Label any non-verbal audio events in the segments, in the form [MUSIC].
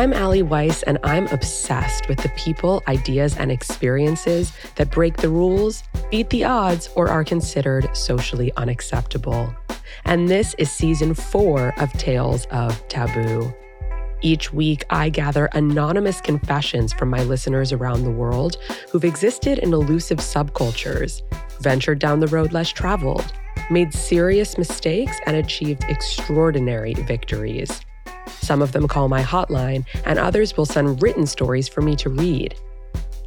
I'm Allie Weiss, and I'm obsessed with the people, ideas, and experiences that break the rules, beat the odds, or are considered socially unacceptable. And this is season four of Tales of Taboo. Each week, I gather anonymous confessions from my listeners around the world who've existed in elusive subcultures, ventured down the road less traveled, made serious mistakes, and achieved extraordinary victories. Some of them call my hotline, and others will send written stories for me to read.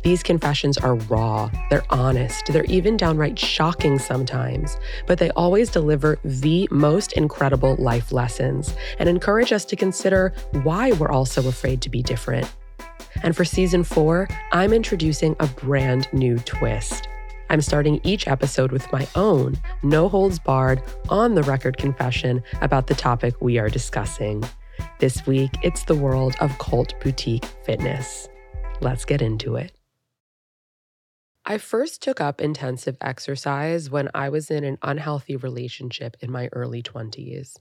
These confessions are raw, they're honest, they're even downright shocking sometimes, but they always deliver the most incredible life lessons and encourage us to consider why we're all so afraid to be different. And for season four, I'm introducing a brand new twist. I'm starting each episode with my own, no holds barred, on the record confession about the topic we are discussing. This week, it's the world of cult boutique fitness. Let's get into it. I first took up intensive exercise when I was in an unhealthy relationship in my early 20s.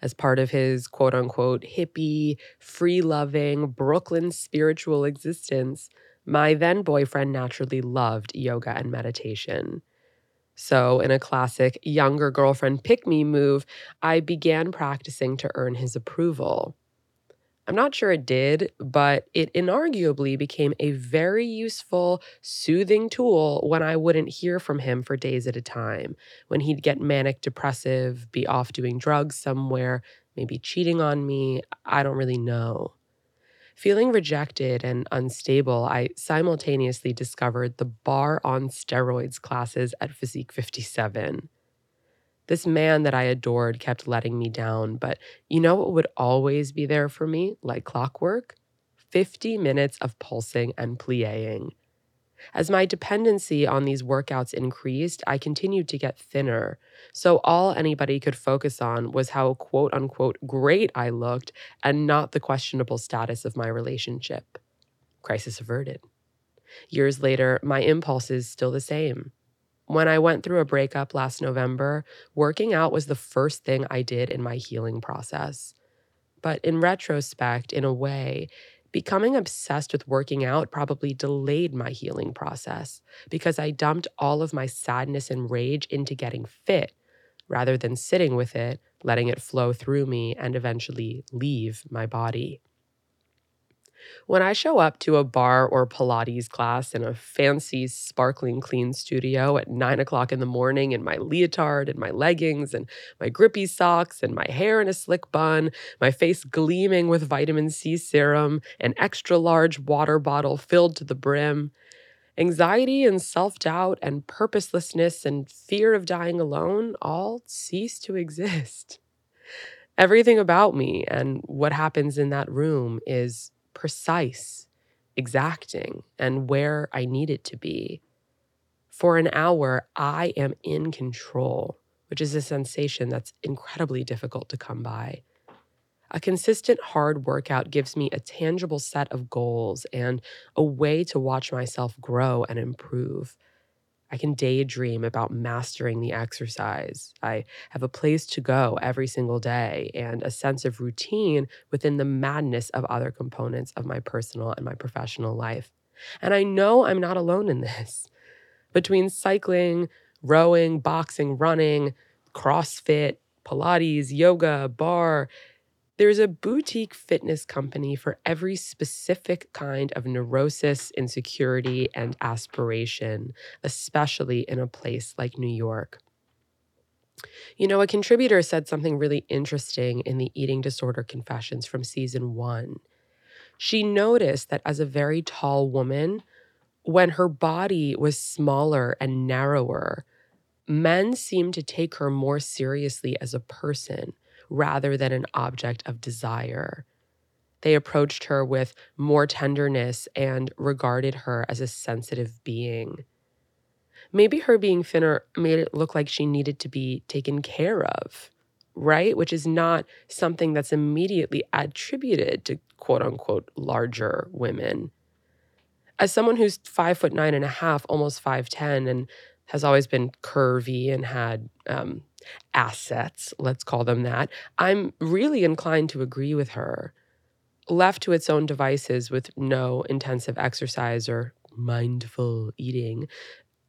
As part of his quote unquote hippie, free loving, Brooklyn spiritual existence, my then boyfriend naturally loved yoga and meditation. So, in a classic younger girlfriend pick me move, I began practicing to earn his approval. I'm not sure it did, but it inarguably became a very useful, soothing tool when I wouldn't hear from him for days at a time, when he'd get manic depressive, be off doing drugs somewhere, maybe cheating on me. I don't really know. Feeling rejected and unstable, I simultaneously discovered the barre on steroids classes at Physique 57. This man that I adored kept letting me down, but you know what would always be there for me, like clockwork? 50 minutes of pulsing and plieing. As my dependency on these workouts increased, I continued to get thinner. So all anybody could focus on was how quote unquote great I looked and not the questionable status of my relationship. Crisis averted. Years later, my impulse is still the same. When I went through a breakup last November, working out was the first thing I did in my healing process. But in retrospect, in a way, Becoming obsessed with working out probably delayed my healing process because I dumped all of my sadness and rage into getting fit rather than sitting with it, letting it flow through me and eventually leave my body. When I show up to a barre or Pilates class in a fancy, sparkling clean studio at nine o'clock in the morning in my leotard and my leggings and my grippy socks and my hair in a slick bun, my face gleaming with vitamin C serum, an extra large water bottle filled to the brim, anxiety and self doubt and purposelessness and fear of dying alone all cease to exist. Everything about me and what happens in that room is precise, exacting, and where I need it to be. For an hour, I am in control, which is a sensation that's incredibly difficult to come by. A consistent hard workout gives me a tangible set of goals and a way to watch myself grow and improve. I can daydream about mastering the exercise. I have a place to go every single day and a sense of routine within the madness of other components of my personal and my professional life. And I know I'm not alone in this. Between cycling, rowing, boxing, running, CrossFit, Pilates, yoga, barre, there's a boutique fitness company for every specific kind of neurosis, insecurity, and aspiration, especially in a place like New York. You know, a contributor said something really interesting in the eating disorder confessions from season one. She noticed that as a very tall woman, when her body was smaller and narrower, men seemed to take her more seriously as a person rather than an object of desire. They approached her with more tenderness and regarded her as a sensitive being. Maybe her being thinner made it look like she needed to be taken care of, right? Which is not something that's immediately attributed to quote unquote larger women. As someone who's five foot nine and a half, almost 5'10, and has always been curvy and had um, assets, let's call them that, I'm really inclined to agree with her. left to its own devices with no intensive exercise or mindful eating,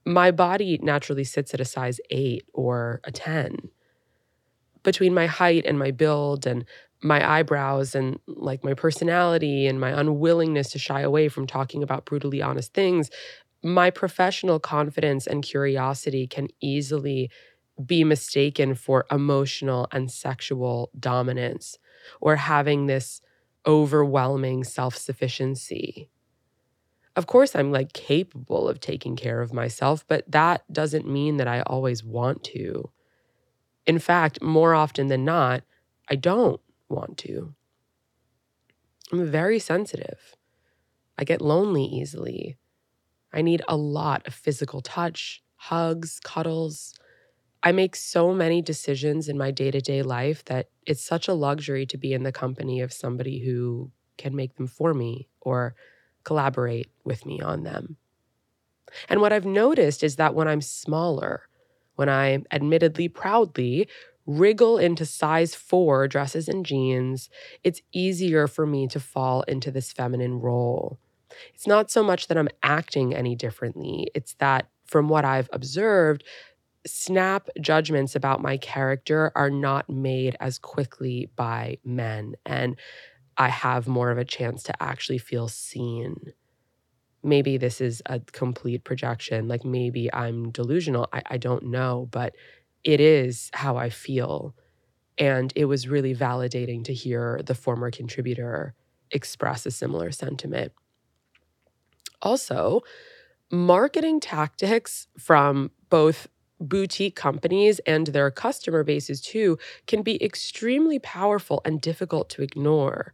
my body naturally sits at a size eight or a 10. Between my height and my build and my eyebrows and like my personality and my unwillingness to shy away from talking about brutally honest things, my professional confidence and curiosity can easily be mistaken for emotional and sexual dominance or having this overwhelming self sufficiency. Of course, I'm like capable of taking care of myself, but that doesn't mean that I always want to. In fact, more often than not, I don't want to. I'm very sensitive. I get lonely easily. I need a lot of physical touch, hugs, cuddles. I make so many decisions in my day to day life that it's such a luxury to be in the company of somebody who can make them for me or collaborate with me on them. And what I've noticed is that when I'm smaller, when I admittedly proudly wriggle into size four dresses and jeans, it's easier for me to fall into this feminine role. It's not so much that I'm acting any differently, it's that from what I've observed, snap judgments about my character are not made as quickly by men. And I have more of a chance to actually feel seen. Maybe this is a complete projection. Like maybe I'm delusional. I, I don't know, but it is how I feel. And it was really validating to hear the former contributor express a similar sentiment. Also, marketing tactics from both boutique companies and their customer bases too can be extremely powerful and difficult to ignore.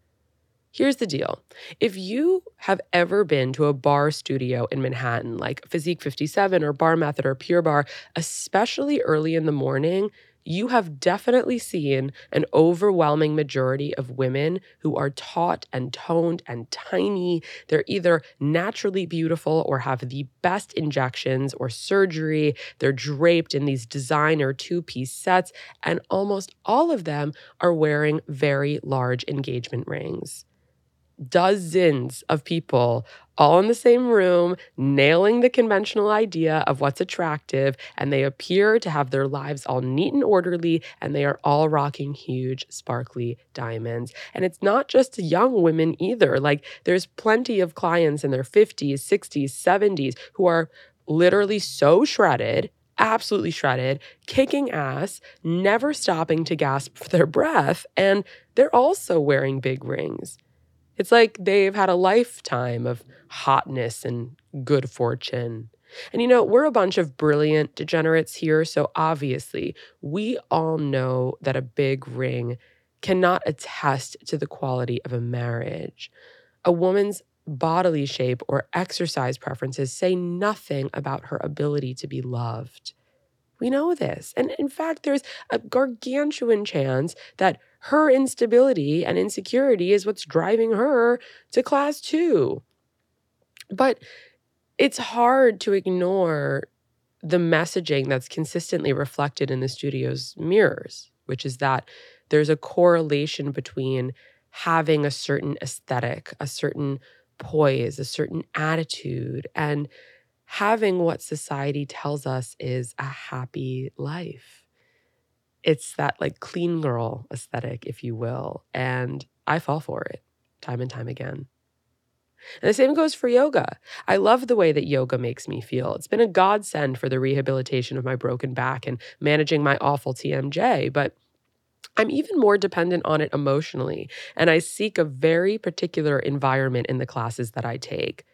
Here's the deal. If you have ever been to a barre studio in Manhattan, like Physique 57 or Bar Method or Pure Barre, especially early in the morning, you have definitely seen an overwhelming majority of women who are taut and toned and tiny. They're either naturally beautiful or have the best injections or surgery. They're draped in these designer two piece sets, and almost all of them are wearing very large engagement rings dozens of people all in the same room, nailing the conventional idea of what's attractive, and they appear to have their lives all neat and orderly, and they are all rocking huge, sparkly diamonds. And it's not just young women either. Like, there's plenty of clients in their 50s, 60s, 70s who are literally so shredded absolutely shredded, kicking ass, never stopping to gasp for their breath, and they're also wearing big rings. It's like they've had a lifetime of hotness and good fortune. And you know, we're a bunch of brilliant degenerates here, so obviously we all know that a big ring cannot attest to the quality of a marriage. A woman's bodily shape or exercise preferences say nothing about her ability to be loved. We know this. And in fact, there's a gargantuan chance that her instability and insecurity is what's driving her to class two. But it's hard to ignore the messaging that's consistently reflected in the studio's mirrors, which is that there's a correlation between having a certain aesthetic, a certain poise, a certain attitude, and having what society tells us is a happy life. It's that like clean girl aesthetic, if you will. And I fall for it time and time again. And the same goes for yoga. I love the way that yoga makes me feel. It's been a godsend for the rehabilitation of my broken back and managing my awful TMJ, but I'm even more dependent on it emotionally, and I seek a very particular environment in the classes that I take.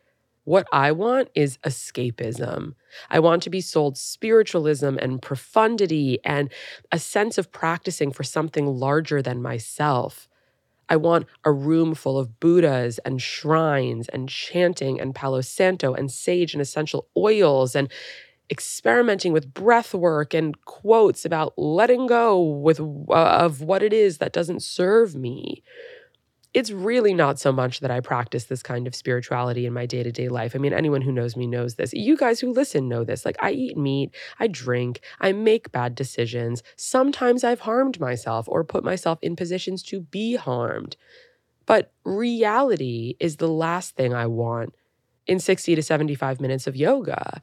What I want is escapism. I want to be sold spiritualism and profundity and a sense of practicing for something larger than myself. I want a room full of Buddhas and shrines and chanting and Palo Santo and sage and essential oils and experimenting with breath work and quotes about letting go with uh, of what it is that doesn't serve me it's really not so much that I practice this kind of spirituality in my day to day life. I mean, anyone who knows me knows this. You guys who listen know this. Like, I eat meat, I drink, I make bad decisions. Sometimes I've harmed myself or put myself in positions to be harmed. But reality is the last thing I want in 60 to 75 minutes of yoga.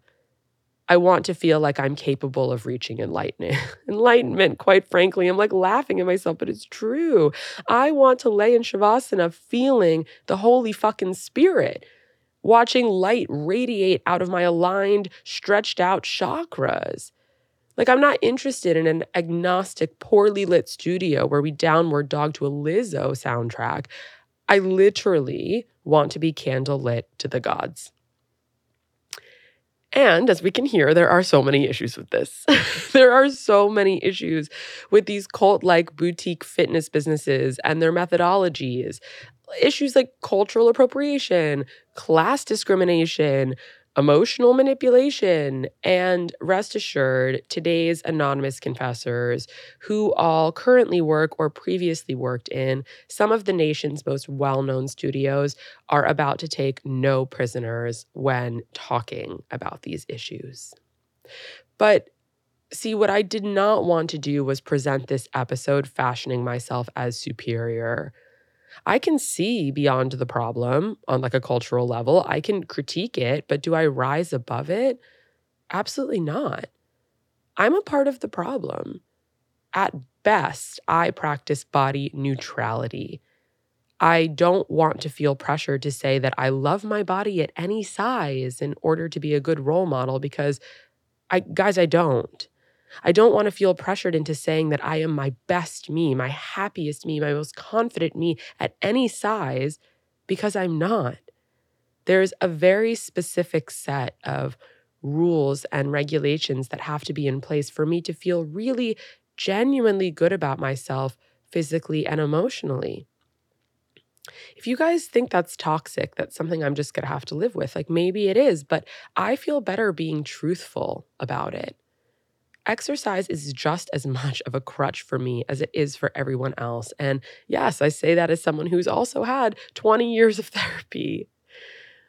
I want to feel like I'm capable of reaching enlightenment. [LAUGHS] enlightenment, quite frankly. I'm like laughing at myself, but it's true. I want to lay in Shavasana feeling the holy fucking spirit, watching light radiate out of my aligned, stretched out chakras. Like, I'm not interested in an agnostic, poorly lit studio where we downward dog to a Lizzo soundtrack. I literally want to be candle lit to the gods. And as we can hear, there are so many issues with this. [LAUGHS] there are so many issues with these cult like boutique fitness businesses and their methodologies. Issues like cultural appropriation, class discrimination, emotional manipulation. And rest assured, today's anonymous confessors, who all currently work or previously worked in some of the nation's most well known studios, are about to take no prisoners when talking about these issues. But See, what I did not want to do was present this episode fashioning myself as superior. I can see beyond the problem on like a cultural level. I can critique it, but do I rise above it? Absolutely not. I'm a part of the problem. At best, I practice body neutrality. I don't want to feel pressure to say that I love my body at any size in order to be a good role model because I guys I don't. I don't want to feel pressured into saying that I am my best me, my happiest me, my most confident me at any size because I'm not. There's a very specific set of rules and regulations that have to be in place for me to feel really genuinely good about myself physically and emotionally. If you guys think that's toxic, that's something I'm just going to have to live with, like maybe it is, but I feel better being truthful about it exercise is just as [LAUGHS] much of a crutch for me as it is for everyone else. And yes, I say that as someone who's also had 20 years of [LAUGHS] therapy.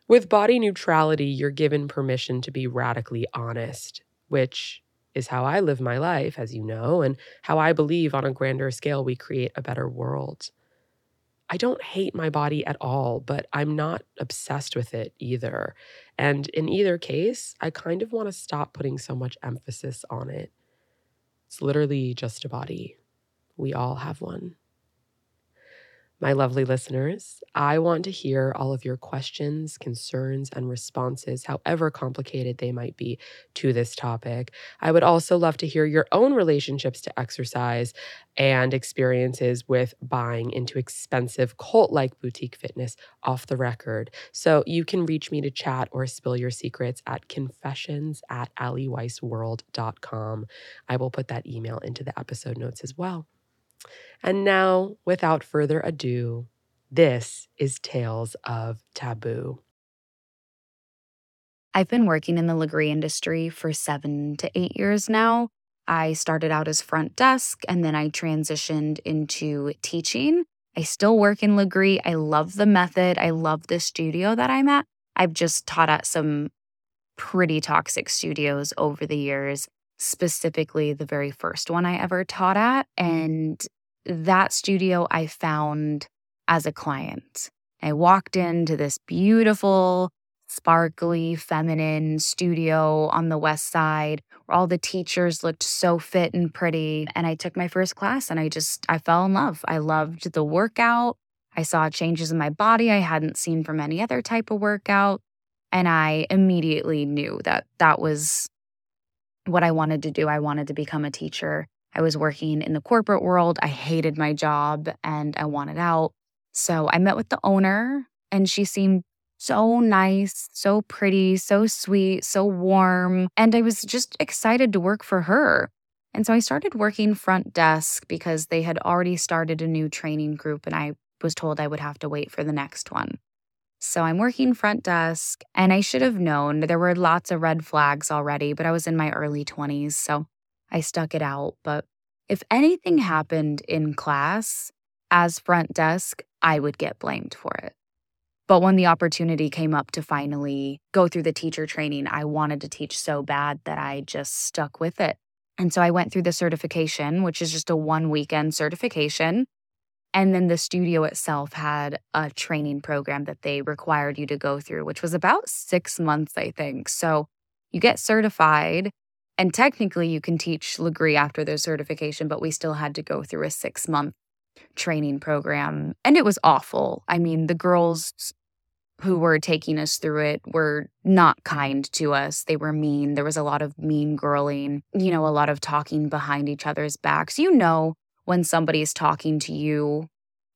With body neutrality, you're given permission to be radically honest, which is how I live my life, as you know, and how I believe on a grander scale we create a better world. I don't hate my body at all, but I'm not obsessed with it either. And in either case, I kind of want to stop putting so much emphasis on it. It's literally just a body. We all have one. My lovely listeners, I want to hear all of your questions, concerns, and responses, however complicated they might be, to this topic. I would also love to hear your own relationships to exercise and experiences with buying into expensive cult like boutique fitness off the record. So you can reach me to chat or spill your secrets at confessions at aliweissworld.com. I will put that email into the episode notes as well. And now, without further ado, this is Tales of Taboo. I've been working in the Lagree industry for seven to eight years now. I started out as front desk and then I transitioned into teaching. I still work in Lagree. I love the method. I love the studio that I'm at. I've just taught at some pretty toxic studios over the years, specifically the very first one I ever taught at. Mm-hmm. And that studio I found as a client. I walked into this beautiful, sparkly, feminine studio on the west side where all the teachers looked so fit and pretty. And I took my first class and I just, I fell in love. I loved the workout. I saw changes in my body I hadn't seen from any other type of workout. And I immediately knew that that was what I wanted to do. I wanted to become a teacher. I was working in the corporate world. I hated my job and I wanted out. So I met with the owner, and she seemed so nice, so pretty, so sweet, so warm. And I was just excited to work for her. And so I started working front desk because they had already started a new training group, and I was told I would have to wait for the next one. So I'm working front desk, and I should have known there were lots of red flags already, but I was in my early 20s. So I stuck it out. But if anything happened in class as front desk, I would get blamed for it. But when the opportunity came up to finally go through the teacher training, I wanted to teach so bad that I just stuck with it. And so I went through the certification, which is just a one weekend certification. And then the studio itself had a training program that they required you to go through, which was about six months, I think. So you get certified, and technically you can teach Lagree after their certification, but we still had to go through a six month training program. And it was awful. I mean, the girls who were taking us through it were not kind to us. They were mean. There was a lot of mean girling, you know, a lot of talking behind each other's backs. You know, when somebody's talking to you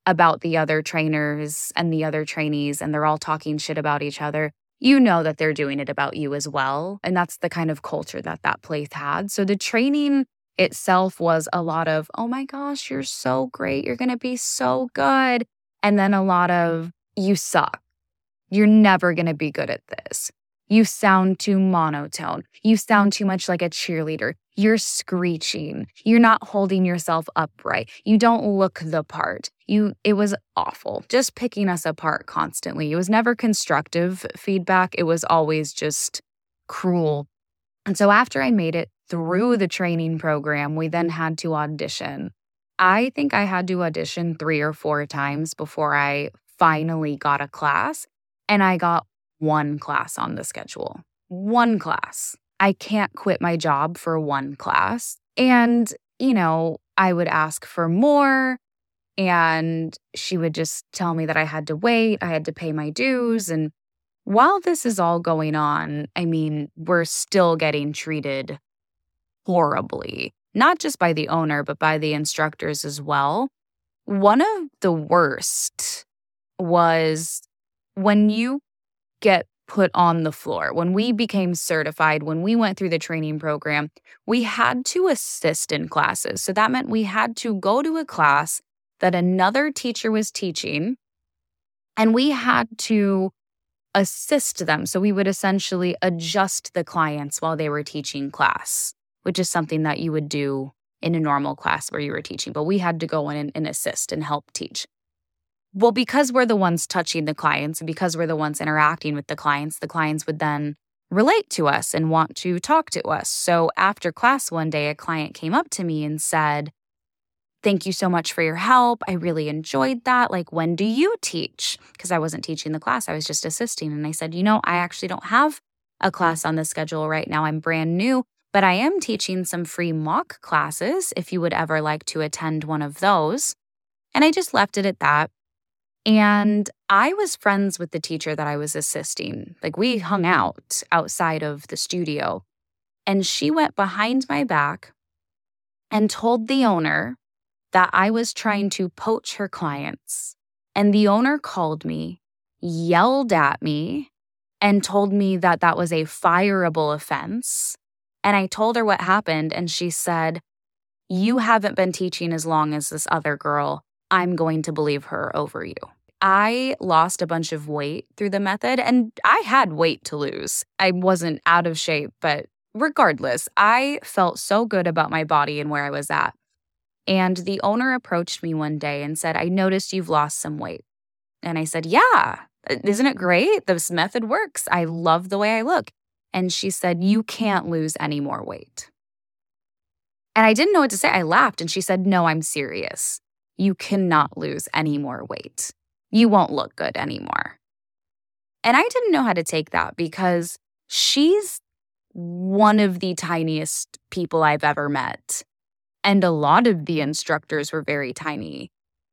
about the other trainers and the other trainees and they're all talking shit about each other, you know that they're doing it about you as well. And that's the kind of culture that that place had. So the training itself was a lot of, oh my gosh, you're so great. You're going to be so good. And then a lot of, you suck you're never going to be good at this. You sound too monotone. You sound too much like a cheerleader. You're screeching. You're not holding yourself upright. You don't look the part. You it was awful. Just picking us apart constantly. It was never constructive feedback. It was always just cruel. And so after I made it through the training program, we then had to audition. I think I had to audition 3 or 4 times before I finally got a class. And I got one class on the schedule. One class. I can't quit my job for one class. And, you know, I would ask for more. And she would just tell me that I had to wait, I had to pay my dues. And while this is all going on, I mean, we're still getting treated horribly, not just by the owner, but by the instructors as well. One of the worst was when you get put on the floor, when we became certified, when we went through the training program, we had to assist in classes. So that meant we had to go to a class that another teacher was teaching, and we had to assist them. So we would essentially adjust the clients while they were teaching class, which is something that you would do in a normal class where you were teaching. But we had to go in and, assist and help teach. Well, because we're the ones touching the clients and because we're the ones interacting with the clients, the clients would then relate to us and want to talk to us. So after class one day, a client came up to me and said, Thank you so much for your help. I really enjoyed that. Like, when do you teach? Because I wasn't teaching the class, I was just assisting. And I said, You know, I actually don't have a class on the schedule right now. I'm brand new, but I am teaching some free mock classes if you would ever like to attend one of those. And I just left it at that. And I was friends with the teacher that I was assisting. Like we hung out outside of the studio. And she went behind my back and told the owner that I was trying to poach her clients. And the owner called me, yelled at me, and told me that that was a fireable offense. And I told her what happened, and she said, You haven't been teaching as long as this other girl. I'm going to believe her over you. I lost a bunch of weight through the method, and I had weight to lose. I wasn't out of shape, but regardless, I felt so good about my body and where I was at. And the owner approached me one day and said, I noticed you've lost some weight. And I said, Yeah, uh, isn't it great? This method works. I love the way I look. And she said, You can't lose any more weight. And I didn't know what to say. I laughed and she said, No, I'm serious you cannot lose any more weight. You won't look good anymore. And I didn't know how to take that because she's one of the tiniest people I've ever met. And a lot of the instructors were very tiny.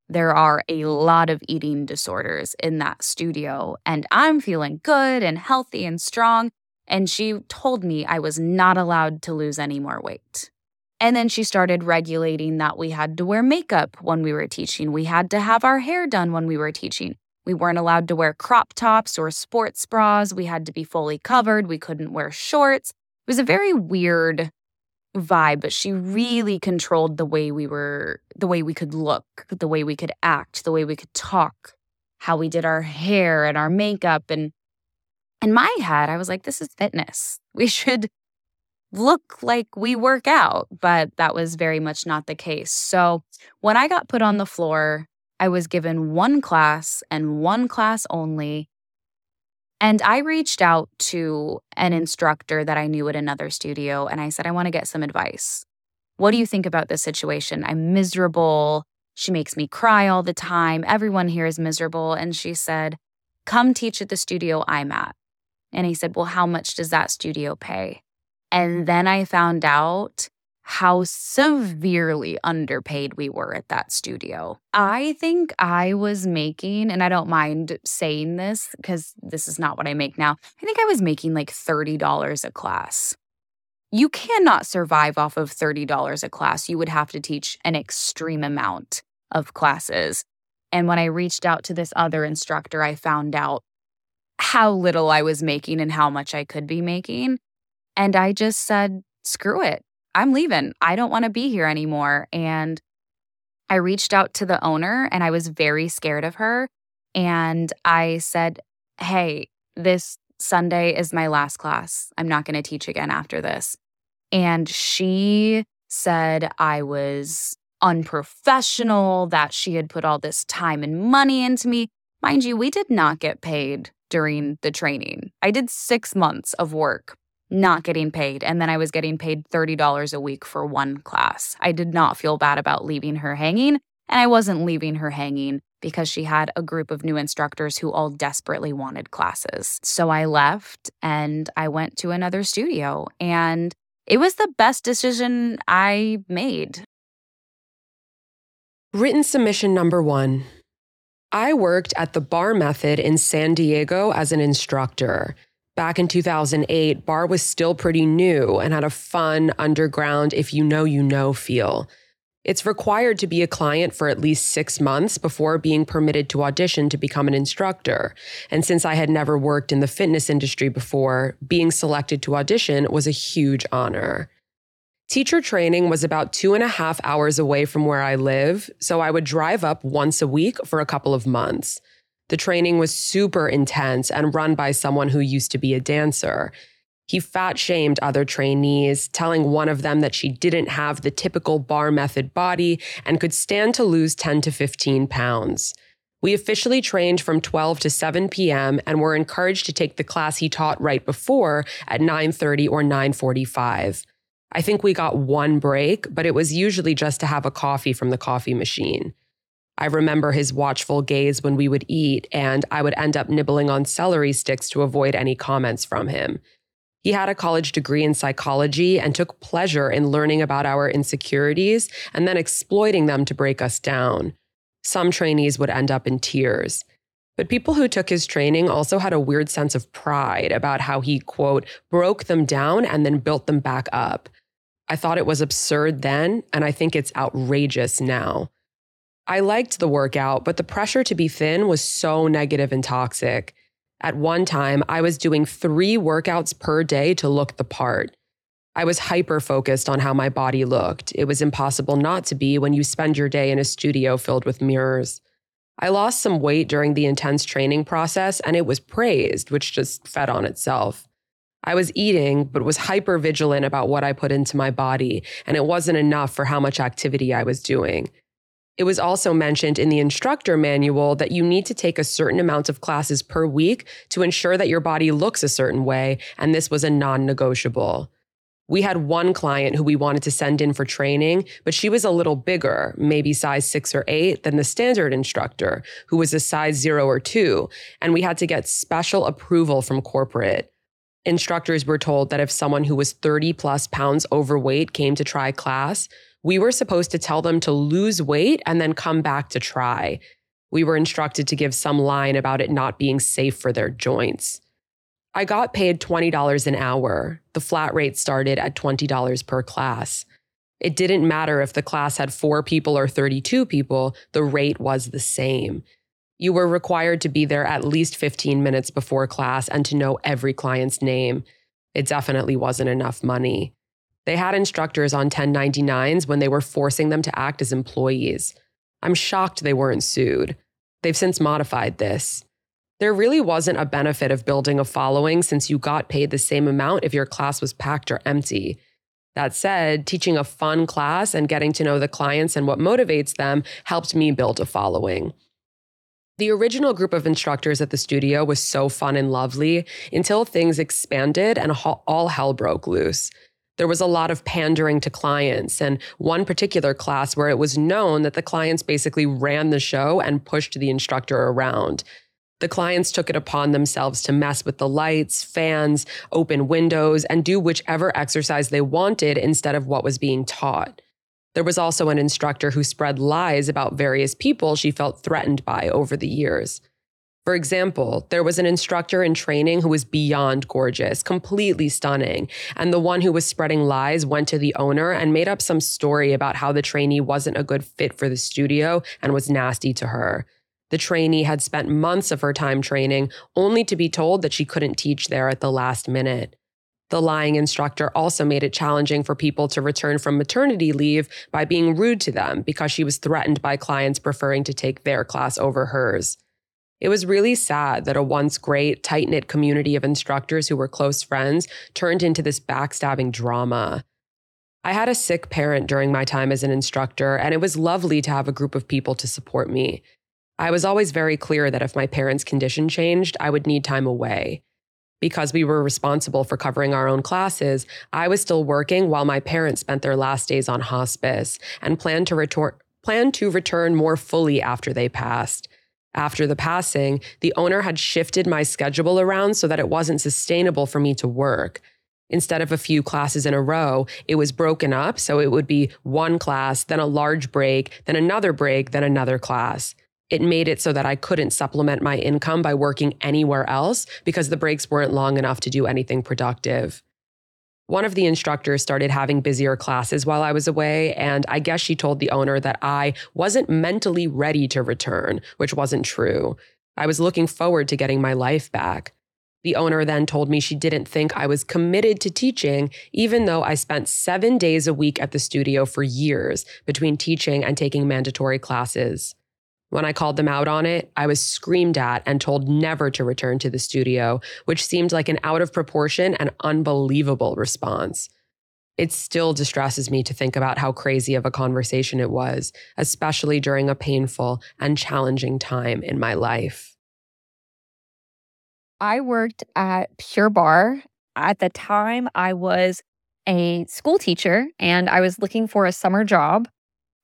There are a lot of eating disorders in that studio, and I'm feeling good and healthy and strong. And she told me I was not allowed to lose any more weight. And then she started regulating that we had to wear makeup when we were teaching. We had to have our hair done when we were teaching. We weren't allowed to wear crop tops or sports bras. We had to be fully covered. We couldn't wear shorts. It was a very weird vibe, but she really controlled the way we were, the way we could look, the way we could act, the way we could talk, how we did our hair and our makeup. And in my head, I was like, this is fitness. We should look like we work out, but that was very much not the case. So when I got put on the floor, I was given one class and one class only. And I reached out to an instructor that I knew at another studio and I said, I want to get some advice. What do you think about this situation? I'm miserable. She makes me cry all the time. Everyone here is miserable. And she said, Come teach at the studio I'm at. And he said, Well, how much does that studio pay? And then I found out how severely underpaid we were at that studio. I think I was making, and I don't mind saying this because this is not what I make now. I think I was making like $30 a class. You cannot survive off of $30 a class. You would have to teach an extreme amount of classes. And when I reached out to this other instructor, I found out how little I was making and how much I could be making. And I just said, screw it. I'm leaving. I don't want to be here anymore. And I reached out to the owner and I was very scared of her. And I said, Hey, this Sunday is my last class. I'm not going to teach again after this. And she said I was unprofessional, that she had put all this time and money into me. Mind you, we did not get paid during the training. I did six months of work not getting paid. And then I was getting paid $30 a week for one class. I did not feel bad about leaving her hanging. And I wasn't leaving her hanging because she had a group of new instructors who all desperately wanted classes. So I left and I went to another studio. And it was the best decision I made. Written submission number one. I worked at the Bar Method in San Diego as an instructor. Back in 2008, Barre was still pretty new and had a fun, underground, if you know, you know feel. It's required to be a client for at least six months before being permitted to audition to become an instructor. And since I had never worked in the fitness industry before, being selected to audition was a huge honor. Teacher training was about two and a half hours away from where I live, so I would drive up once a week for a couple of months. The training was super intense and run by someone who used to be a dancer. He fat shamed other trainees, telling one of them that she didn't have the typical bar method body and could stand to lose 10 to 15 pounds. We officially trained from 12 to 7 p.m. and were encouraged to take the class he taught right before at 9:30 or 9:45. I think we got one break, but it was usually just to have a coffee from the coffee machine. I remember his watchful gaze when we would eat, and I would end up nibbling on celery sticks to avoid any comments from him. He had a college degree in psychology and took pleasure in learning about our insecurities and then exploiting them to break us down. Some trainees would end up in tears. But people who took his training also had a weird sense of pride about how he, quote, broke them down and then built them back up. I thought it was absurd then, and I think it's outrageous now. I liked the workout, but the pressure to be thin was so negative and toxic. At one time, I was doing three workouts per day to look the part. I was hyper focused on how my body looked. It was impossible not to be when you spend your day in a studio filled with mirrors. I lost some weight during the intense training process, and it was praised, which just fed on itself. I was eating, but was hyper vigilant about what I put into my body, and it wasn't enough for how much activity I was doing. It was also mentioned in the instructor manual that you need to take a certain amount of classes per week to ensure that your body looks a certain way, and this was a non negotiable. We had one client who we wanted to send in for training, but she was a little bigger, maybe size six or eight, than the standard instructor, who was a size zero or two, and we had to get special approval from corporate. Instructors were told that if someone who was 30 plus pounds overweight came to try class, we were supposed to tell them to lose weight and then come back to try. We were instructed to give some line about it not being safe for their joints. I got paid $20 an hour. The flat rate started at $20 per class. It didn't matter if the class had four people or 32 people, the rate was the same. You were required to be there at least 15 minutes before class and to know every client's name. It definitely wasn't enough money. They had instructors on 1099s when they were forcing them to act as employees. I'm shocked they weren't sued. They've since modified this. There really wasn't a benefit of building a following since you got paid the same amount if your class was packed or empty. That said, teaching a fun class and getting to know the clients and what motivates them helped me build a following. The original group of instructors at the studio was so fun and lovely until things expanded and all hell broke loose. There was a lot of pandering to clients, and one particular class where it was known that the clients basically ran the show and pushed the instructor around. The clients took it upon themselves to mess with the lights, fans, open windows, and do whichever exercise they wanted instead of what was being taught. There was also an instructor who spread lies about various people she felt threatened by over the years. For example, there was an instructor in training who was beyond gorgeous, completely stunning, and the one who was spreading lies went to the owner and made up some story about how the trainee wasn't a good fit for the studio and was nasty to her. The trainee had spent months of her time training only to be told that she couldn't teach there at the last minute. The lying instructor also made it challenging for people to return from maternity leave by being rude to them because she was threatened by clients preferring to take their class over hers. It was really sad that a once great, tight knit community of instructors who were close friends turned into this backstabbing drama. I had a sick parent during my time as an instructor, and it was lovely to have a group of people to support me. I was always very clear that if my parents' condition changed, I would need time away. Because we were responsible for covering our own classes, I was still working while my parents spent their last days on hospice and planned to return planned to return more fully after they passed. After the passing, the owner had shifted my schedule around so that it wasn't sustainable for me to work. Instead of a few classes in a row, it was broken up. So it would be one class, then a large break, then another break, then another class it made it so that I couldn't supplement my income by working anywhere else because the breaks weren't long enough to do anything productive. One of the instructors started having busier classes while I was away, and I guess she told the owner that I wasn't mentally ready to return, which wasn't true. I was looking forward to getting my life back. The owner then told me she didn't think I was committed to teaching, even though I spent seven days a week at the studio for years between teaching and taking mandatory classes. When I called them out on it, I was screamed at and told never to return to the studio, which seemed like an out of proportion and unbelievable response. It still distresses me to think about how crazy of a conversation it was, especially during a painful and challenging time in my life. I worked at Pure Barre. At the time, I was a school teacher and I was looking for a summer job.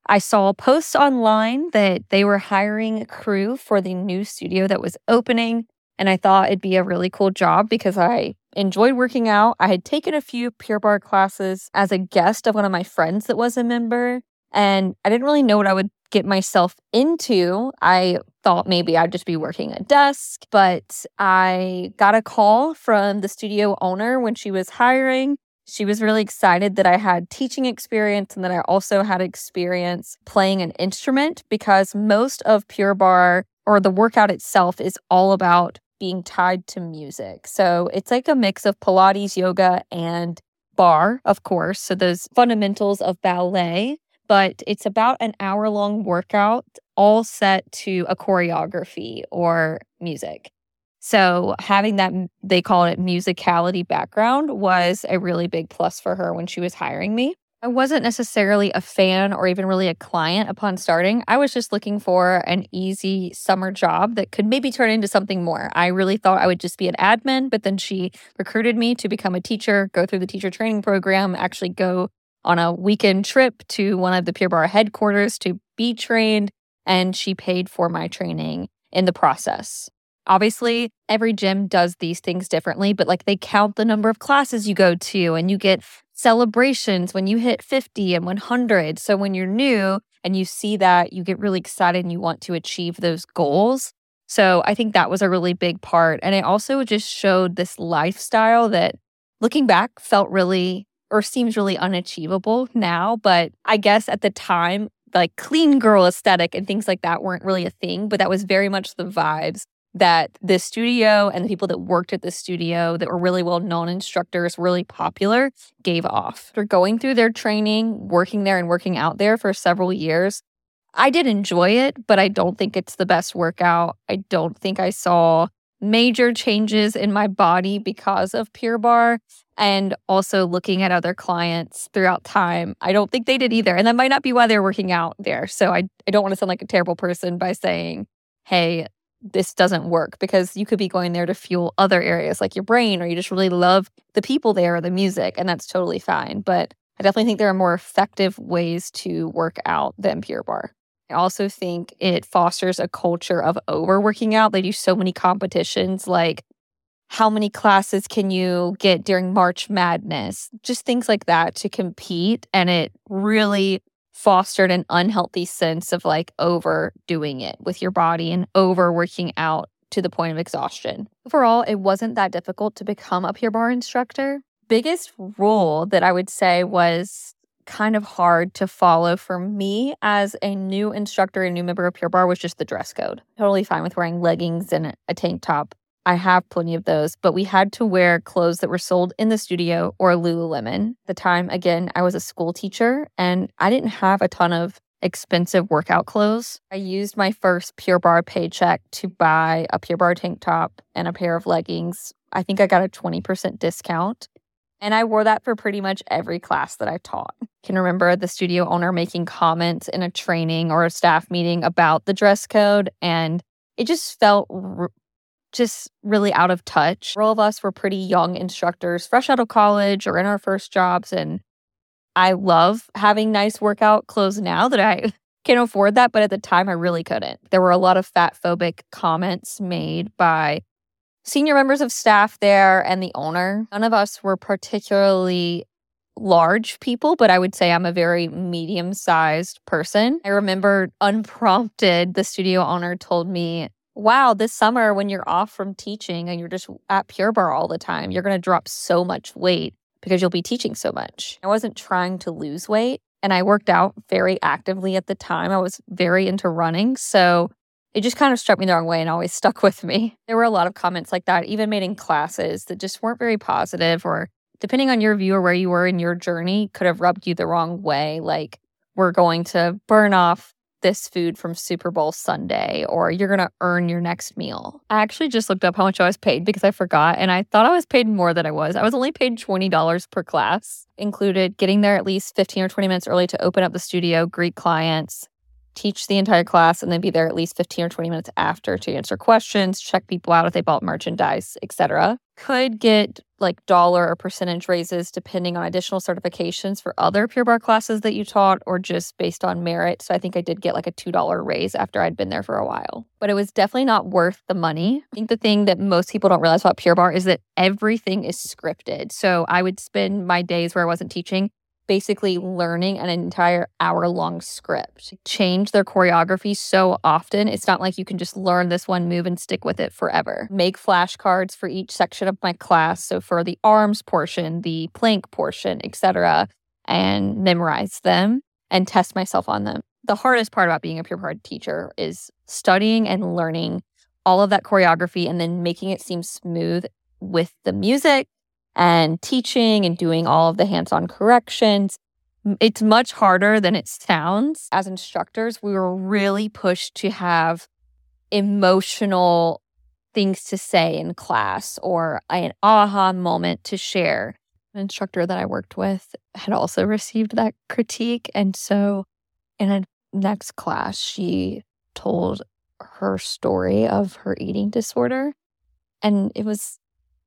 I saw posts online that they were hiring a crew for the new studio that was opening. And I thought it'd be a really cool job because I enjoyed working out. I had taken a few Pure Barre classes as a guest of one of my friends that was a member. And I didn't really know what I would get myself into. I thought maybe I'd just be working a desk, but I got a call from the studio owner when she was hiring she was really excited that I had teaching experience and that I also had experience playing an instrument because most of Pure Barre or the workout itself is all about being tied to music. So it's like a mix of Pilates, yoga, and barre, of course. So those fundamentals of ballet, but it's about an hour long workout all set to a choreography or music. So having that, they call it musicality background, was a really big plus for her when she was hiring me. I wasn't necessarily a fan or even really a client upon starting. I was just looking for an easy summer job that could maybe turn into something more. I really thought I would just be an admin, but then she recruited me to become a teacher, go through the teacher training program, actually go on a weekend trip to one of the Pure Barre headquarters to be trained, and she paid for my training in the process. Obviously, every gym does these things differently, but like they count the number of classes you go to and you get celebrations when you hit 50 and 100. So when you're new and you see that, you get really excited and you want to achieve those goals. So I think that was a really big part. And it also just showed this lifestyle that looking back felt really or seems really unachievable now. But I guess at the time, like clean girl aesthetic and things like that weren't really a thing, but that was very much the vibes that the studio and the people that worked at the studio that were really well known instructors, really popular, gave off. After going through their training, working there and working out there for several years, I did enjoy it, but I don't think it's the best workout. I don't think I saw major changes in my body because of Pure Barre. And also looking at other clients throughout time, I don't think they did either. And that might not be why they're working out there. So I, I don't want to sound like a terrible person by saying, hey, this doesn't work because you could be going there to fuel other areas like your brain, or you just really love the people there or the music, and that's totally fine. But I definitely think there are more effective ways to work out than Pure Barre I also think it fosters a culture of overworking out. They do so many competitions like how many classes can you get during March Madness? Just things like that to compete. And it really fostered an unhealthy sense of like overdoing it with your body and overworking out to the point of exhaustion. Overall, it wasn't that difficult to become a Pure Barre instructor. Biggest rule that I would say was kind of hard to follow for me as a new instructor, a new member of Pure Barre was just the dress code. Totally fine with wearing leggings and a tank top. I have plenty of those, but we had to wear clothes that were sold in the studio or Lululemon. The time, again, I was a school teacher and I didn't have a ton of expensive workout clothes. I used my first Pure Barre paycheck to buy a Pure Barre tank top and a pair of leggings. I think I got a 20% discount. And I wore that for pretty much every class that I taught. Can remember the studio owner making comments in a training or a staff meeting about the dress code. And it just felt r- just really out of touch. All of us were pretty young instructors, fresh out of college or in our first jobs. And I love having nice workout clothes now that I [LAUGHS] can afford that. But at the time, I really couldn't. There were a lot of fat phobic comments made by senior members of staff there and the owner. None of us were particularly large people, but I would say I'm a very medium sized person. I remember unprompted, the studio owner told me, Wow, this summer when you're off from teaching and you're just at Pure Barre all the time, you're going to drop so much weight because you'll be teaching so much. I wasn't trying to lose weight and I worked out very actively at the time. I was very into running. So it just kind of struck me the wrong way and always [LAUGHS] stuck with me. There were a lot of comments like that, even made in classes that just weren't very positive or depending on your view or where you were in your journey, could have rubbed you the wrong way. Like, we're going to burn off this food from Super Bowl Sunday, or you're going to earn your next meal. I actually just looked up how much I was paid because I forgot, and I thought I was paid more than I was. I was only paid $20 per class, included getting there at least 15 or 20 minutes early to open up the studio, greet clients, teach the entire class and then be there at least 15 or 20 minutes after to answer questions, check people out if they bought merchandise, etc. Could get like dollar or percentage raises depending on additional certifications for other Pure Barre classes that you taught or just based on merit. So I think I did get like a $2 raise after I'd been there for a while. But it was definitely not worth the money. I think the thing that most people don't realize about Pure Barre is that everything is scripted. So I would spend my days where I wasn't teaching basically learning an entire hour long script. Change their choreography so often. It's not like you can just learn this one move and stick with it forever. Make flashcards for each section of my class. So for the arms portion, the plank portion, etc., and memorize them and test myself on them. The hardest part about being a Pure Barre teacher is studying and learning all of that choreography and then making it seem smooth with the music and teaching and doing all of the hands on corrections. It's much harder than it sounds. As instructors, we were really pushed to have emotional things to say in class or an aha moment to share. An instructor that I worked with had also received that critique. And so in a next class, she told her story of her eating disorder. And it was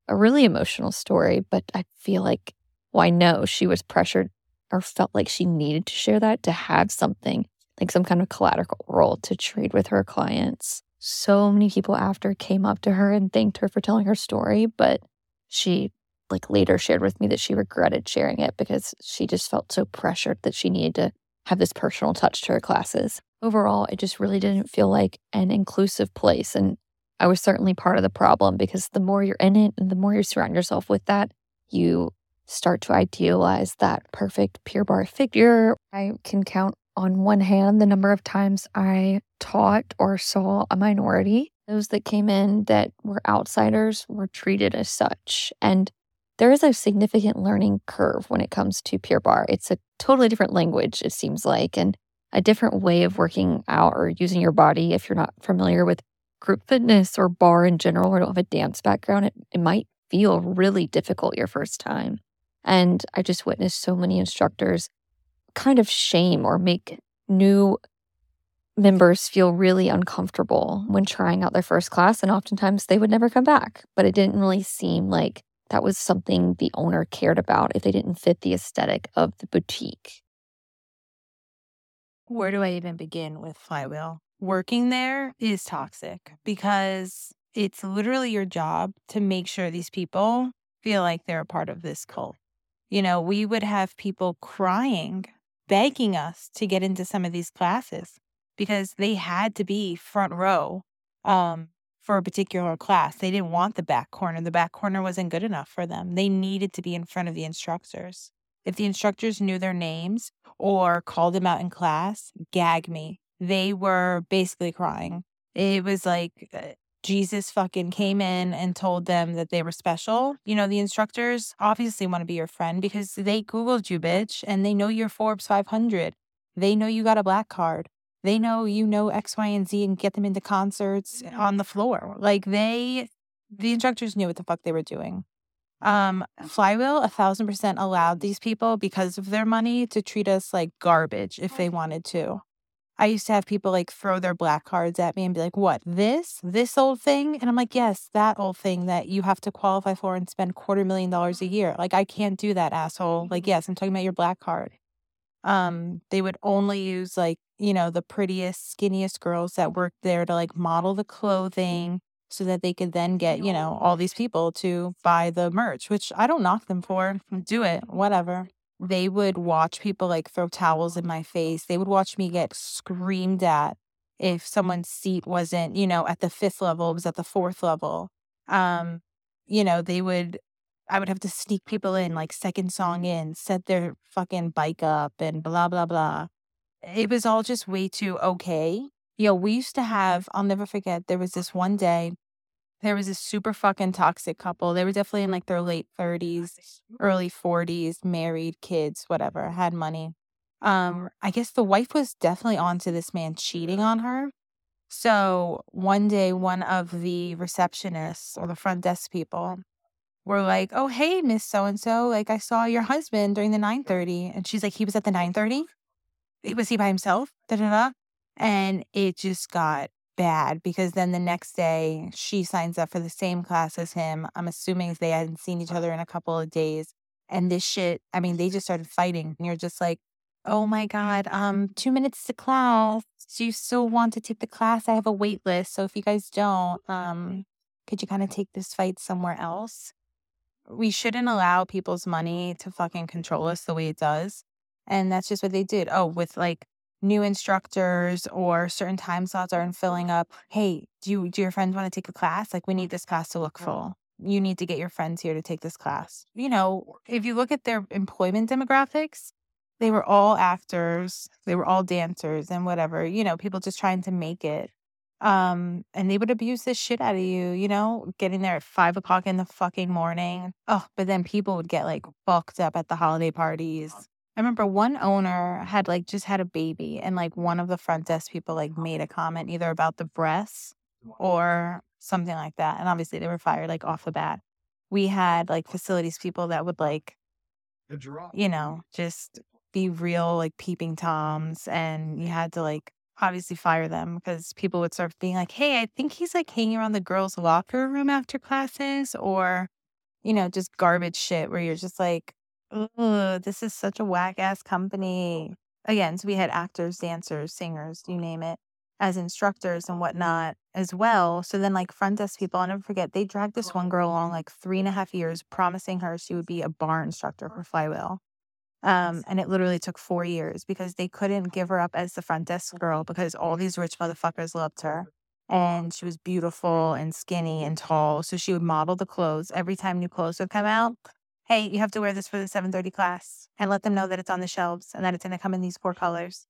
a really emotional story, but I feel like, well, no, she was pressured or felt like she needed to share that to have something like some kind of collateral role to trade with her clients. So many people after came up to her and thanked her for telling her story, but she like later shared with me that she regretted sharing it because she just felt so pressured that she needed to have this personal touch to her classes. Overall, it just really didn't feel like an inclusive place. And I was certainly part of the problem because the more you're in it and the more you surround yourself with that, you start to idealize that perfect Pure Barre figure. I can count on one hand the number of times I taught or saw a minority. Those that came in that were outsiders were treated as such. And there is a significant learning curve when it comes to Pure Barre. It's a totally different language, it seems like, and a different way of working out or using your body if you're not familiar with group fitness or barre in general or don't have a dance background, it, it might feel really difficult your first time. And I just witnessed so many instructors kind of shame or make new members feel really uncomfortable when trying out their first class, and oftentimes they would never come back. But it didn't really seem like that was something the owner cared about if they didn't fit the aesthetic of the boutique. Where do I even begin with Flywheel? Working there is toxic because it's literally your job to make sure these people feel like they're a part of this cult. You know, we would have people crying, begging us to get into some of these classes because they had to be front row um, for a particular class. They didn't want the back corner. The back corner wasn't good enough for them. They needed to be in front of the instructors. If the instructors knew their names or called them out in class, gag me. They were basically crying. It was like uh, Jesus fucking came in and told them that they were special. You know, the instructors obviously want to be your friend because they Googled you, bitch, and they know you're Forbes 500. They know you got a black card. They know you know X, Y, and Z and get them into concerts on the floor. Like they, the instructors knew what the fuck they were doing. Um, Flywheel, a thousand percent allowed these people because of their money to treat us like garbage if they wanted to. I used to have people like throw their black cards at me and be like, what, this, this old thing? And I'm like, yes, that old thing that you have to qualify for and spend quarter million dollars a year. Like, I can't do that, asshole. Like, yes, I'm talking about your black card. Um, they would only use like, you know, the prettiest, skinniest girls that worked there to like model the clothing so that they could then get, you know, all these people to buy the merch, which I don't knock them for. Do it, whatever they would watch people like throw towels in my face. They would watch me get screamed at if someone's seat wasn't, you know, at the fifth level, it was at the fourth level. Um, you know, they would I would have to sneak people in, like second song in, set their fucking bike up and blah blah blah. It was all just way too okay. You know, we used to have, I'll never forget, there was this one day there was a super fucking toxic couple. They were definitely in like their late 30s, early 40s, married, kids, whatever, had money. Um, I guess the wife was definitely onto this man cheating on her. So one day, one of the receptionists or the front desk people were like, "Oh, hey, Miss So and So, like I saw your husband during the 9:30," and she's like, "He was at the 9:30. Was he by himself?" Da da da. And it just got bad because then the next day she signs up for the same class as him. I'm assuming they hadn't seen each other in a couple of days. And this shit, I mean, they just started fighting. And you're just like, oh my God, um, [LAUGHS] two minutes to class. Do you still want to take the class? I have a wait list. So if you guys don't, um, could you kind of take this fight somewhere else? We shouldn't allow people's money to fucking control us the way it does. And that's just what they did. Oh, with like new instructors or certain time slots aren't filling up. Hey, do you do your friends want to take a class? Like we need this class to look full. You need to get your friends here to take this class. You know, if you look at their employment demographics, they were all actors, they were all dancers and whatever, you know, people just trying to make it. Um, and they would abuse the shit out of you, you know, getting there at five o'clock in the fucking morning. Oh, but then people would get like fucked up at the holiday parties I remember one owner had like just had a baby and like one of the front desk people like made a comment either about the breasts or something like that. And obviously they were fired like off the bat. We had like facilities people that would like you know, just be real like peeping toms and you had to like obviously fire them because people would start being like, Hey, I think he's like hanging around the girls' locker room after classes or, you know, just garbage shit where you're just like, Ooh, this is such a whack ass company. Again, so we had actors, dancers, singers, you name it, as instructors and whatnot as well. So then, like front desk people, I'll never forget, they dragged this one girl along like three and a half years, promising her she would be a barre instructor for Flywheel. Um, and it literally took four years because they couldn't give her up as the front desk girl because all these rich motherfuckers loved her. And she was beautiful and skinny and tall. So she would model the clothes every time new clothes would come out hey, you have to wear this for the 7:30 class and let them know that it's on the shelves and that it's going to come in these four colors.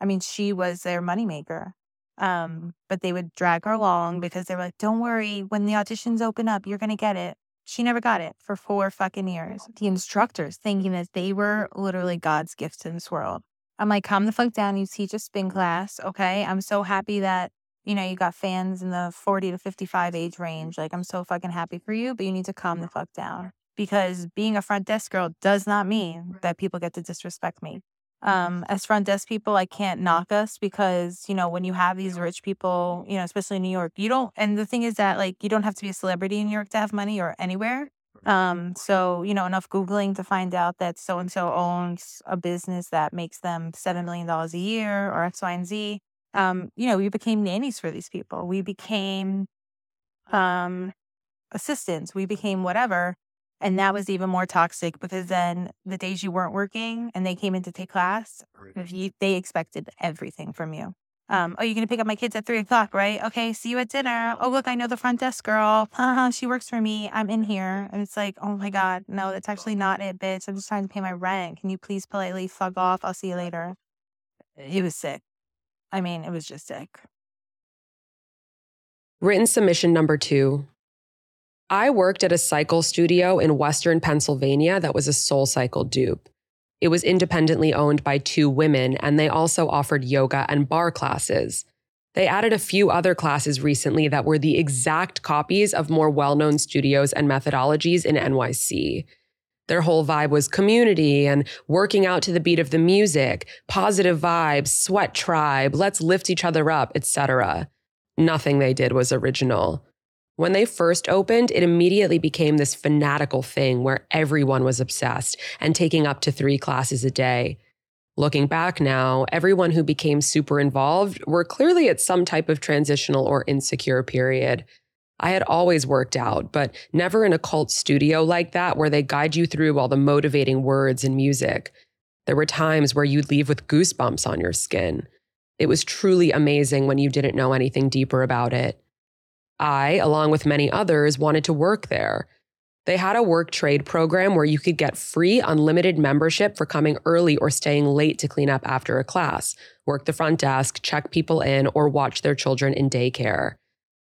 I mean, she was their moneymaker. Um, but they would drag her along because they were like, don't worry, when the auditions open up, you're going to get it. She never got it for four fucking years. The instructors thinking that they were literally God's gift in this world. I'm like, calm the fuck down. You teach a spin class. Okay. I'm so happy that, you know, you got fans in the 40 to 55 age range. Like, I'm so fucking happy for you, but you need to calm the fuck down because being a front desk girl does not mean that people get to disrespect me. Um, as front desk people, I can't knock us because, you know, when you have these rich people, you know, especially in New York, you don't, and the thing is that, like, you don't have to be a celebrity in New York to have money or anywhere. Um, so, you know, enough Googling to find out that so and so owns a business that makes them $7 million a year or X, Y, and Z. Um, you know, we became nannies for these people. We became um, assistants. We became whatever. And that was even more toxic because then the days you weren't working and they came in to take class, you, they expected everything from you. Um, oh, you're going to pick up my kids at three o'clock, right? Okay, see you at dinner. Oh, look, I know the front desk girl. she works for me. I'm in here. And it's like, oh my God, no, that's actually not it, bitch. I'm just trying to pay my rent. Can you please politely fuck off? I'll see you later. It was sick. I mean, it was just sick. Written submission number two I worked at a cycle studio in Western Pennsylvania that was a SoulCycle dupe. It was independently owned by two women, and they also offered yoga and barre classes. They added a few other classes recently that were the exact copies of more well known studios and methodologies in NYC. Their whole vibe was community and working out to the beat of the music, positive vibes, sweat tribe, let's lift each other up, etc. Nothing they did was original. When they first opened, it immediately became this fanatical thing where everyone was obsessed and taking up to three classes a day. Looking back now, everyone who became super involved were clearly at some type of transitional or insecure period. I had always worked out, but never in a cult studio like that where they guide you through all the motivating words and music. There were times where you'd leave with goosebumps on your skin. It was truly amazing when you didn't know anything deeper about it. I, along with many others, wanted to work there. They had a work trade program where you could get free unlimited membership for coming early or staying late to clean up after a class, work the front desk, check people in, or watch their children in daycare.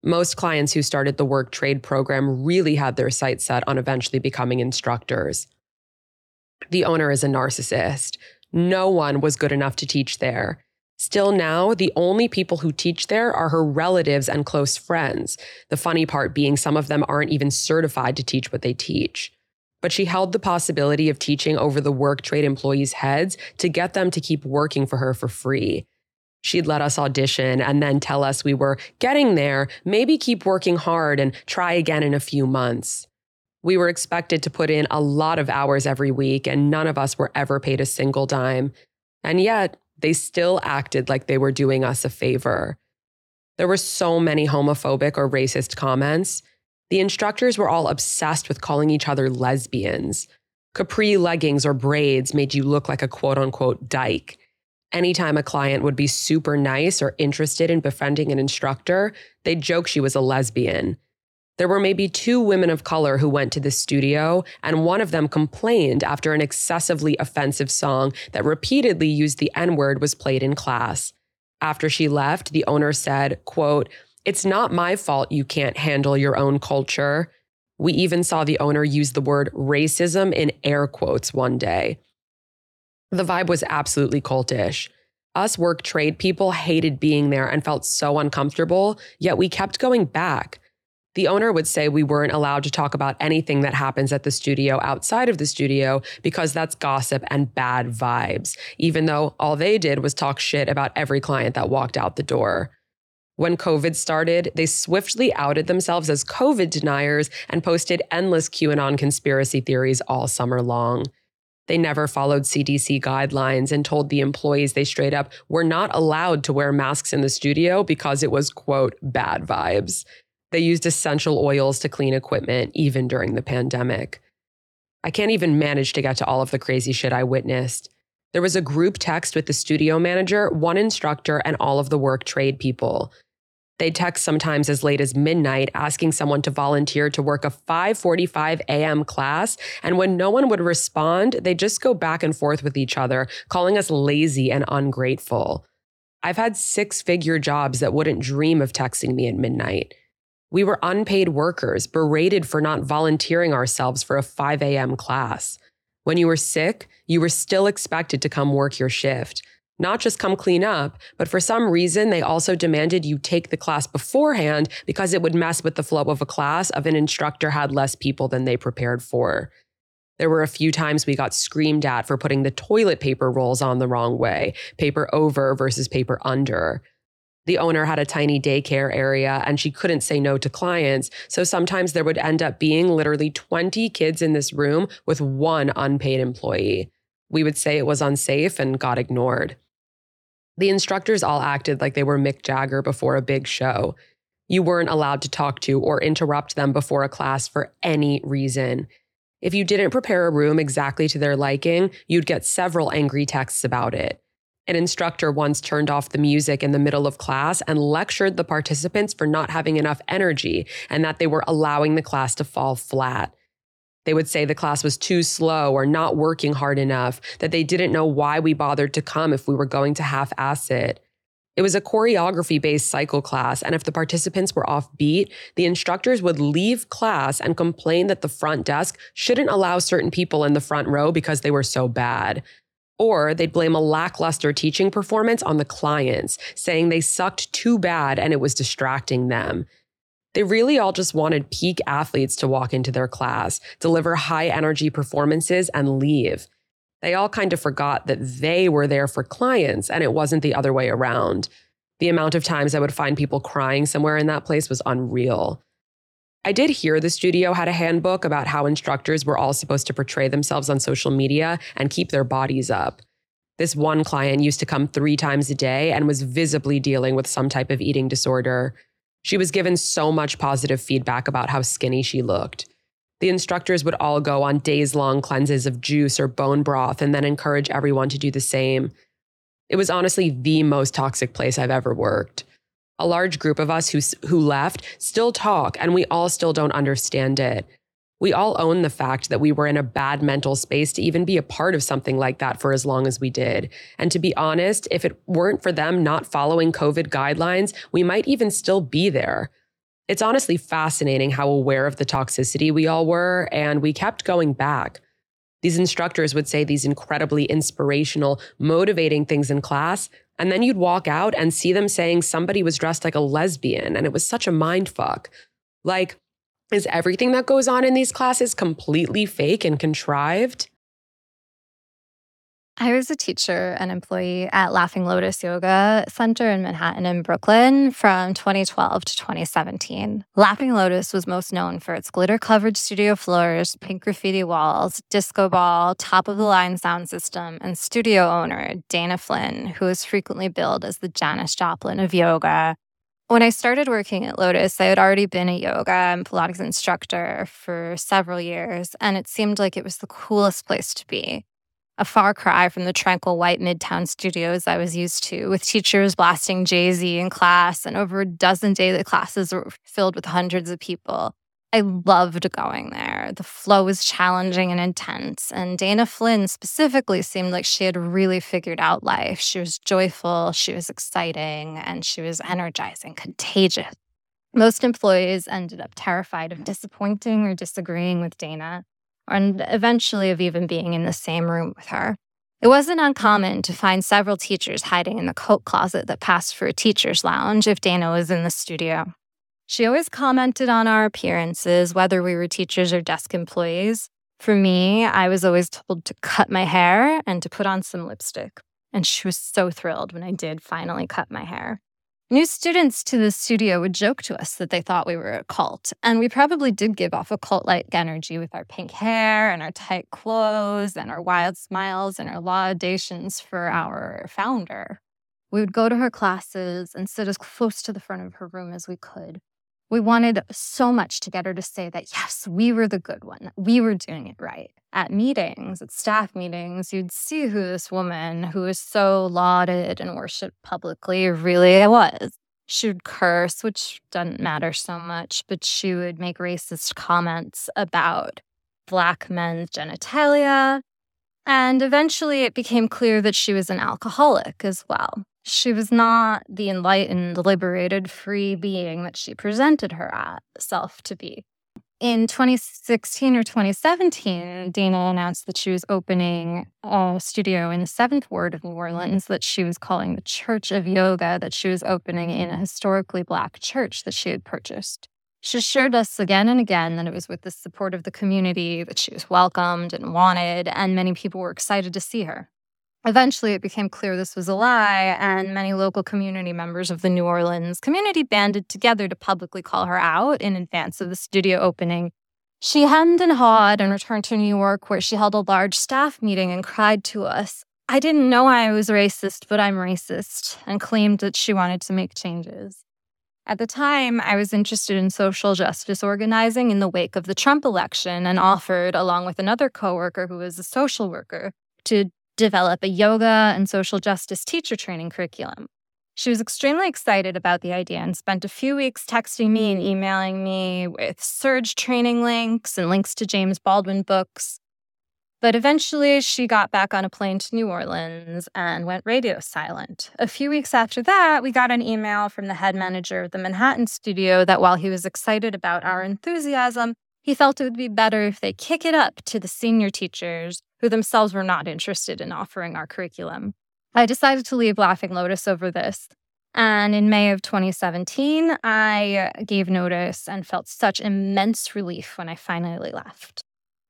Most clients who started the work trade program really had their sights set on eventually becoming instructors. The owner is a narcissist. No one was good enough to teach there. Still now, the only people who teach there are her relatives and close friends. The funny part being some of them aren't even certified to teach what they teach. But she held the possibility of teaching over the work trade employees' heads to get them to keep working for her for free. She'd let us audition and then tell us we were getting there, maybe keep working hard and try again in a few months. We were expected to put in a lot of hours every week, and none of us were ever paid a single dime. And yet, they still acted like they were doing us a favor. There were so many homophobic or racist comments. The instructors were all obsessed with calling each other lesbians. Capri leggings or braids made you look like a quote unquote dyke. Anytime a client would be super nice or interested in befriending an instructor, they'd joke she was a lesbian. There were maybe two women of color who went to the studio, and one of them complained after an excessively offensive song that repeatedly used the N word was played in class. After she left, the owner said, quote, It's not my fault you can't handle your own culture. We even saw the owner use the word racism in air quotes one day. The vibe was absolutely cultish. Us work trade people hated being there and felt so uncomfortable, yet we kept going back. The owner would say we weren't allowed to talk about anything that happens at the studio outside of the studio because that's gossip and bad vibes, even though all they did was talk shit about every client that walked out the door. When COVID started, they swiftly outed themselves as COVID deniers and posted endless QAnon conspiracy theories all summer long. They never followed CDC guidelines and told the employees they straight up were not allowed to wear masks in the studio because it was, quote, bad vibes. They used essential oils to clean equipment, even during the pandemic. I can't even manage to get to all of the crazy shit I witnessed. There was a group text with the studio manager, one instructor, and all of the work trade people. They'd text sometimes as late as midnight asking someone to volunteer to work a 5:45 a.m. class, and when no one would respond, they'd just go back and forth with each other, calling us lazy and ungrateful. I've had six-figure jobs that wouldn't dream of texting me at midnight. We were unpaid workers, berated for not volunteering ourselves for a 5 a.m. class. When you were sick, you were still expected to come work your shift. Not just come clean up, but for some reason, they also demanded you take the class beforehand because it would mess with the flow of a class if an instructor had less people than they prepared for. There were a few times we got screamed at for putting the toilet paper rolls on the wrong way, paper over versus paper under. The owner had a tiny daycare area and she couldn't say no to clients. So sometimes there would end up being literally 20 kids in this room with one unpaid employee. We would say it was unsafe and got ignored. The instructors all acted like they were Mick Jagger before a big show. You weren't allowed to talk to or interrupt them before a class for any reason. If you didn't prepare a room exactly to their liking, you'd get several angry texts about it. An instructor once turned off the music in the middle of class and lectured the participants for not having enough energy and that they were allowing the class to fall flat. They would say the class was too slow or not working hard enough, that they didn't know why we bothered to come if we were going to half ass it. It was a choreography based cycle class, and if the participants were off beat, the instructors would leave class and complain that the front desk shouldn't allow certain people in the front row because they were so bad. Or they'd blame a lackluster teaching performance on the clients, saying they sucked too bad and it was distracting them. They really all just wanted peak athletes to walk into their class, deliver high energy performances, and leave. They all kind of forgot that they were there for clients and it wasn't the other way around. The amount of times I would find people crying somewhere in that place was unreal. I did hear the studio had a handbook about how instructors were all supposed to portray themselves on social media and keep their bodies up. This one client used to come three times a day and was visibly dealing with some type of eating disorder. She was given so much positive feedback about how skinny she looked. The instructors would all go on days long cleanses of juice or bone broth and then encourage everyone to do the same. It was honestly the most toxic place I've ever worked. A large group of us who, who left still talk, and we all still don't understand it. We all own the fact that we were in a bad mental space to even be a part of something like that for as long as we did. And to be honest, if it weren't for them not following COVID guidelines, we might even still be there. It's honestly fascinating how aware of the toxicity we all were, and we kept going back. These instructors would say these incredibly inspirational, motivating things in class, and then you'd walk out and see them saying somebody was dressed like a lesbian, and it was such a mind fuck. Like, is everything that goes on in these classes completely fake and contrived? I was a teacher and employee at Laughing Lotus Yoga Center in Manhattan and Brooklyn from 2012 to 2017. Laughing Lotus was most known for its glitter covered studio floors, pink graffiti walls, disco ball, top of the line sound system, and studio owner Dana Flynn, who is frequently billed as the Janis Joplin of yoga. When I started working at Lotus, I had already been a yoga and Pilates instructor for several years, and it seemed like it was the coolest place to be a far cry from the tranquil white midtown studios I was used to, with teachers blasting Jay Z in class and over a dozen daily classes were filled with hundreds of people. I loved going there. The flow was challenging and intense, and Dana Flynn specifically seemed like she had really figured out life. She was joyful, she was exciting, and she was energizing, contagious. Most employees ended up terrified of disappointing or disagreeing with Dana and eventually of even being in the same room with her. It wasn't uncommon to find several teachers hiding in the coat closet that passed for a teacher's lounge if Dana was in the studio. She always commented on our appearances, whether we were teachers or desk employees. For me, I was always told to cut my hair and to put on some lipstick. And she was so thrilled when I did finally cut my hair. New students to the studio would joke to us that they thought we were a cult, and we probably did give off a cult like energy with our pink hair and our tight clothes and our wild smiles and our laudations for our founder. We would go to her classes and sit as close to the front of her room as we could. We wanted so much to get her to say that, yes, we were the good one, we were doing it right. At meetings, at staff meetings, you'd see who this woman, who was so lauded and worshiped publicly, really was. She would curse, which doesn't matter so much, but she would make racist comments about Black men's genitalia. And eventually it became clear that she was an alcoholic as well. She was not the enlightened, liberated, free being that she presented herself to be. In 2016 or 2017, Dana announced that she was opening a studio in the seventh ward of New Orleans that she was calling the Church of Yoga, that she was opening in a historically Black church that she had purchased. She assured us again and again that it was with the support of the community that she was welcomed and wanted, and many people were excited to see her. Eventually, it became clear this was a lie, and many local community members of the New Orleans community banded together to publicly call her out in advance of the studio opening. She hemmed and hawed and returned to New York, where she held a large staff meeting and cried to us, I didn't know I was racist, but I'm racist, and claimed that she wanted to make changes. At the time, I was interested in social justice organizing in the wake of the Trump election and offered, along with another coworker who was a social worker, to develop a yoga and social justice teacher training curriculum. She was extremely excited about the idea and spent a few weeks texting me and emailing me with surge training links and links to James Baldwin books. But eventually, she got back on a plane to New Orleans and went radio silent. A few weeks after that, we got an email from the head manager of the Manhattan studio that while he was excited about our enthusiasm, he felt it would be better if they kick it up to the senior teachers who themselves were not interested in offering our curriculum. I decided to leave Laughing Lotus over this. And in May of 2017, I uh, gave notice and felt such immense relief when I finally left.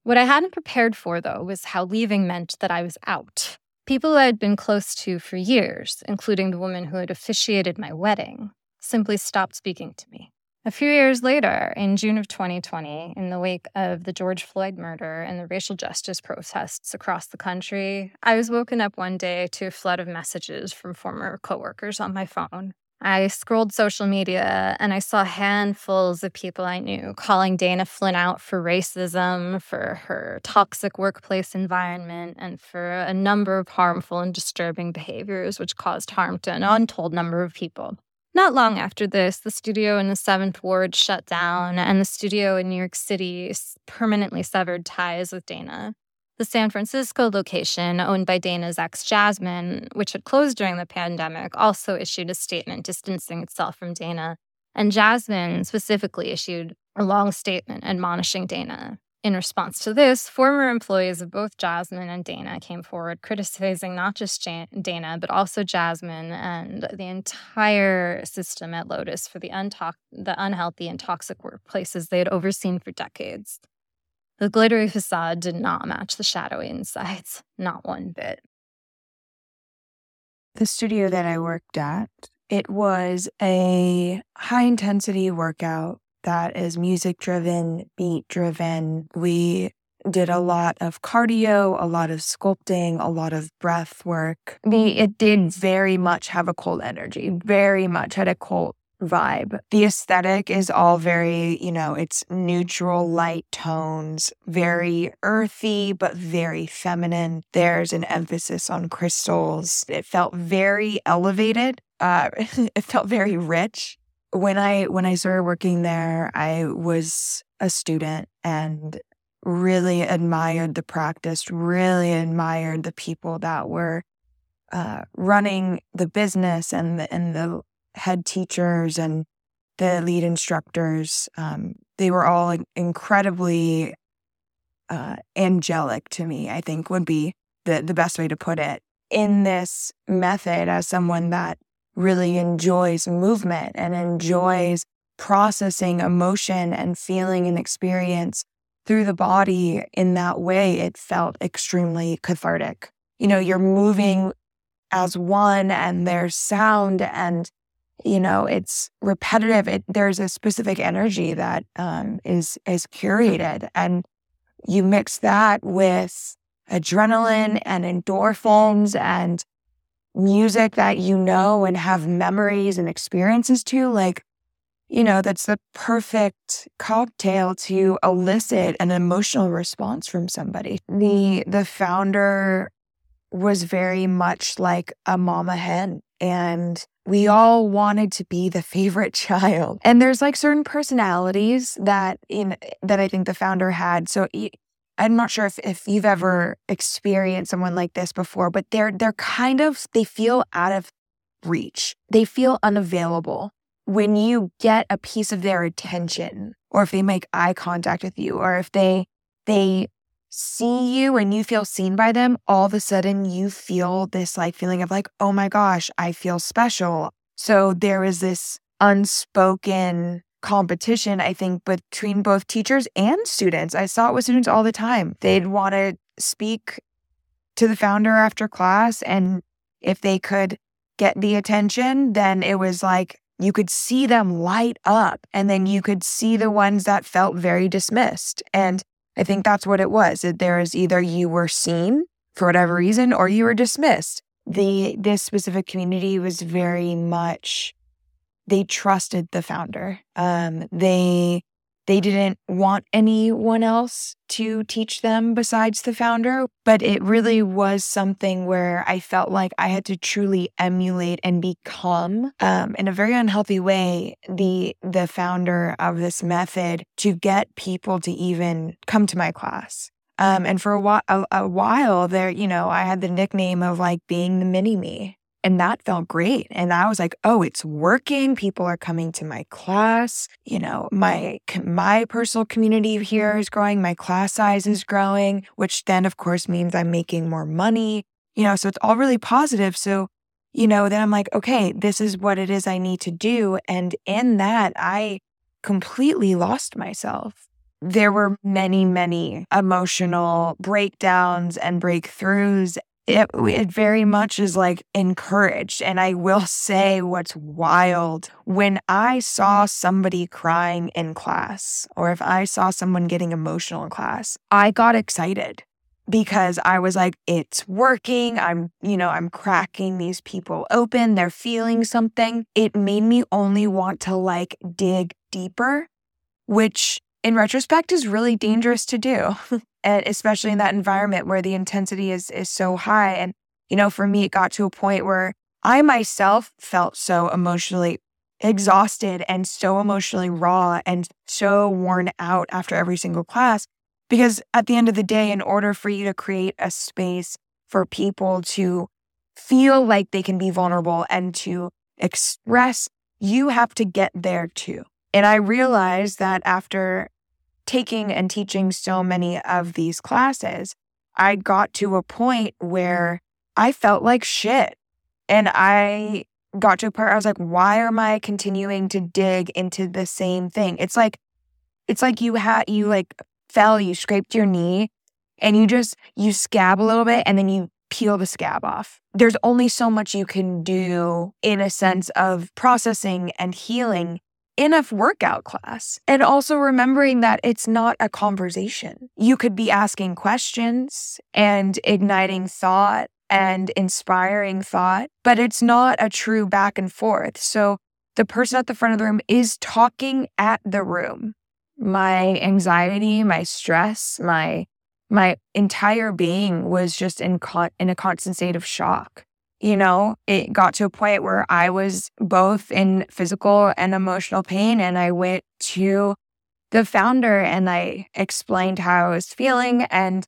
What I hadn't prepared for, though, was how leaving meant that I was out. People I had been close to for years, including the woman who had officiated my wedding, simply stopped speaking to me. A few years later, in June of 2020, in the wake of the George Floyd murder and the racial justice protests across the country, I was woken up one day to a flood of messages from former coworkers on my phone. I scrolled social media and I saw handfuls of people I knew calling Dana Flynn out for racism, for her toxic workplace environment, and for a number of harmful and disturbing behaviors which caused harm to an untold number of people. Not long after this, the studio in the Seventh Ward shut down, and the studio in New York City permanently severed ties with Dana. The San Francisco location, owned by Dana's ex Jasmine, which had closed during the pandemic, also issued a statement distancing itself from Dana. And Jasmine specifically issued a long statement admonishing Dana. In response to this, former employees of both Jasmine and Dana came forward criticizing not just Jan- Dana, but also Jasmine and the entire system at Lotus for the, unto- the unhealthy and toxic workplaces they had overseen for decades. The glittery facade did not match the shadowy insides, not one bit. The studio that I worked at, it was a high intensity workout that is music driven, beat driven. We did a lot of cardio, a lot of sculpting, a lot of breath work. Me, it did very much have a cult energy, very much had a cult vibe. The aesthetic is all very, you know, it's neutral light tones, very earthy, but very feminine. There's an emphasis on crystals. It felt very elevated. Uh, [LAUGHS] it felt very rich when I when I started working there, I was a student and really admired the practice, really admired the people that were uh, running the business and the, and the head teachers and the lead instructors. Um, they were all incredibly uh, angelic to me. I think would be the the best way to put it. In this method, as someone that really enjoys movement and enjoys processing emotion and feeling and experience through the body in that way, it felt extremely cathartic. You know, you're moving as one and there's sound and you know it's repetitive. It, there's a specific energy that um, is is curated and you mix that with adrenaline and endorphins and music that you know and have memories and experiences to, like, you know, that's the perfect cocktail to elicit an emotional response from somebody. The the founder was very much like a mama hen and we all wanted to be the favorite [LAUGHS] child. And there's like certain personalities that in that I think the founder had. So I'm not sure if, if you've ever experienced someone like this before, but they're they're kind of they feel out of reach. They feel unavailable. When you get a piece of their attention, or if they make eye contact with you, or if they they see you and you feel seen by them, all of a sudden you feel this like feeling of like, oh my gosh, I feel special. So there is this unspoken competition, I think, between both teachers and students. I saw it with students all the time. They'd want to speak to the founder after class, and if they could get the attention, then it was like you could see them light up, and then you could see the ones that felt very dismissed. And I think that's what it was. That there is either you were seen for whatever reason or you were dismissed. The this specific community was very much they trusted the founder. Um, they they didn't want anyone else to teach them besides the founder, but it really was something where I felt like I had to truly emulate and become, um, in a very unhealthy way, the the founder of this method to get people to even come to my class. Um, and for a while, a, a while there, you know, I had the nickname of like being the mini me. And that felt great. And I was like, oh, it's working. People are coming to my class. You know, my my personal community here is growing. My class size is growing, which then of course means I'm making more money. You know, so it's all really positive. So, you know, then I'm like, okay, this is what it is I need to do. And in that, I completely lost myself there were many, many emotional breakdowns and breakthroughs. It, it very much is like encouraged. And I will say what's wild when I saw somebody crying in class, or if I saw someone getting emotional in class, I got excited because I was like, it's working. I'm, you know, I'm cracking these people open. They're feeling something. It made me only want to like dig deeper, which in retrospect is really dangerous to do [LAUGHS] and especially in that environment where the intensity is is so high. And you know for me it got to a point where i myself felt so emotionally exhausted and so emotionally raw and so worn out after every single class. Because at the end of the day in order for you to create a space for people to feel like they can be vulnerable and to express you have to get there too. And I realized that after taking and teaching so many of these classes, I got to a point where I felt like shit. And I got to a where I was like, why am I continuing to dig into the same thing? It's like, it's like you had, you like fell, you scraped your knee and you just, you scab a little bit and then you peel the scab off. There's only so much you can do in a sense of processing and healing a workout class. And also remembering that it's not a conversation. You could be asking questions and igniting thought and inspiring thought, but it's not a true back and forth. So the person at the front of the room is talking at the room. My anxiety, my stress, my my entire being was just in con- in a constant state of shock you know, it got to a point where I was both in physical and emotional pain. And I went to the founder and I explained how I was feeling. And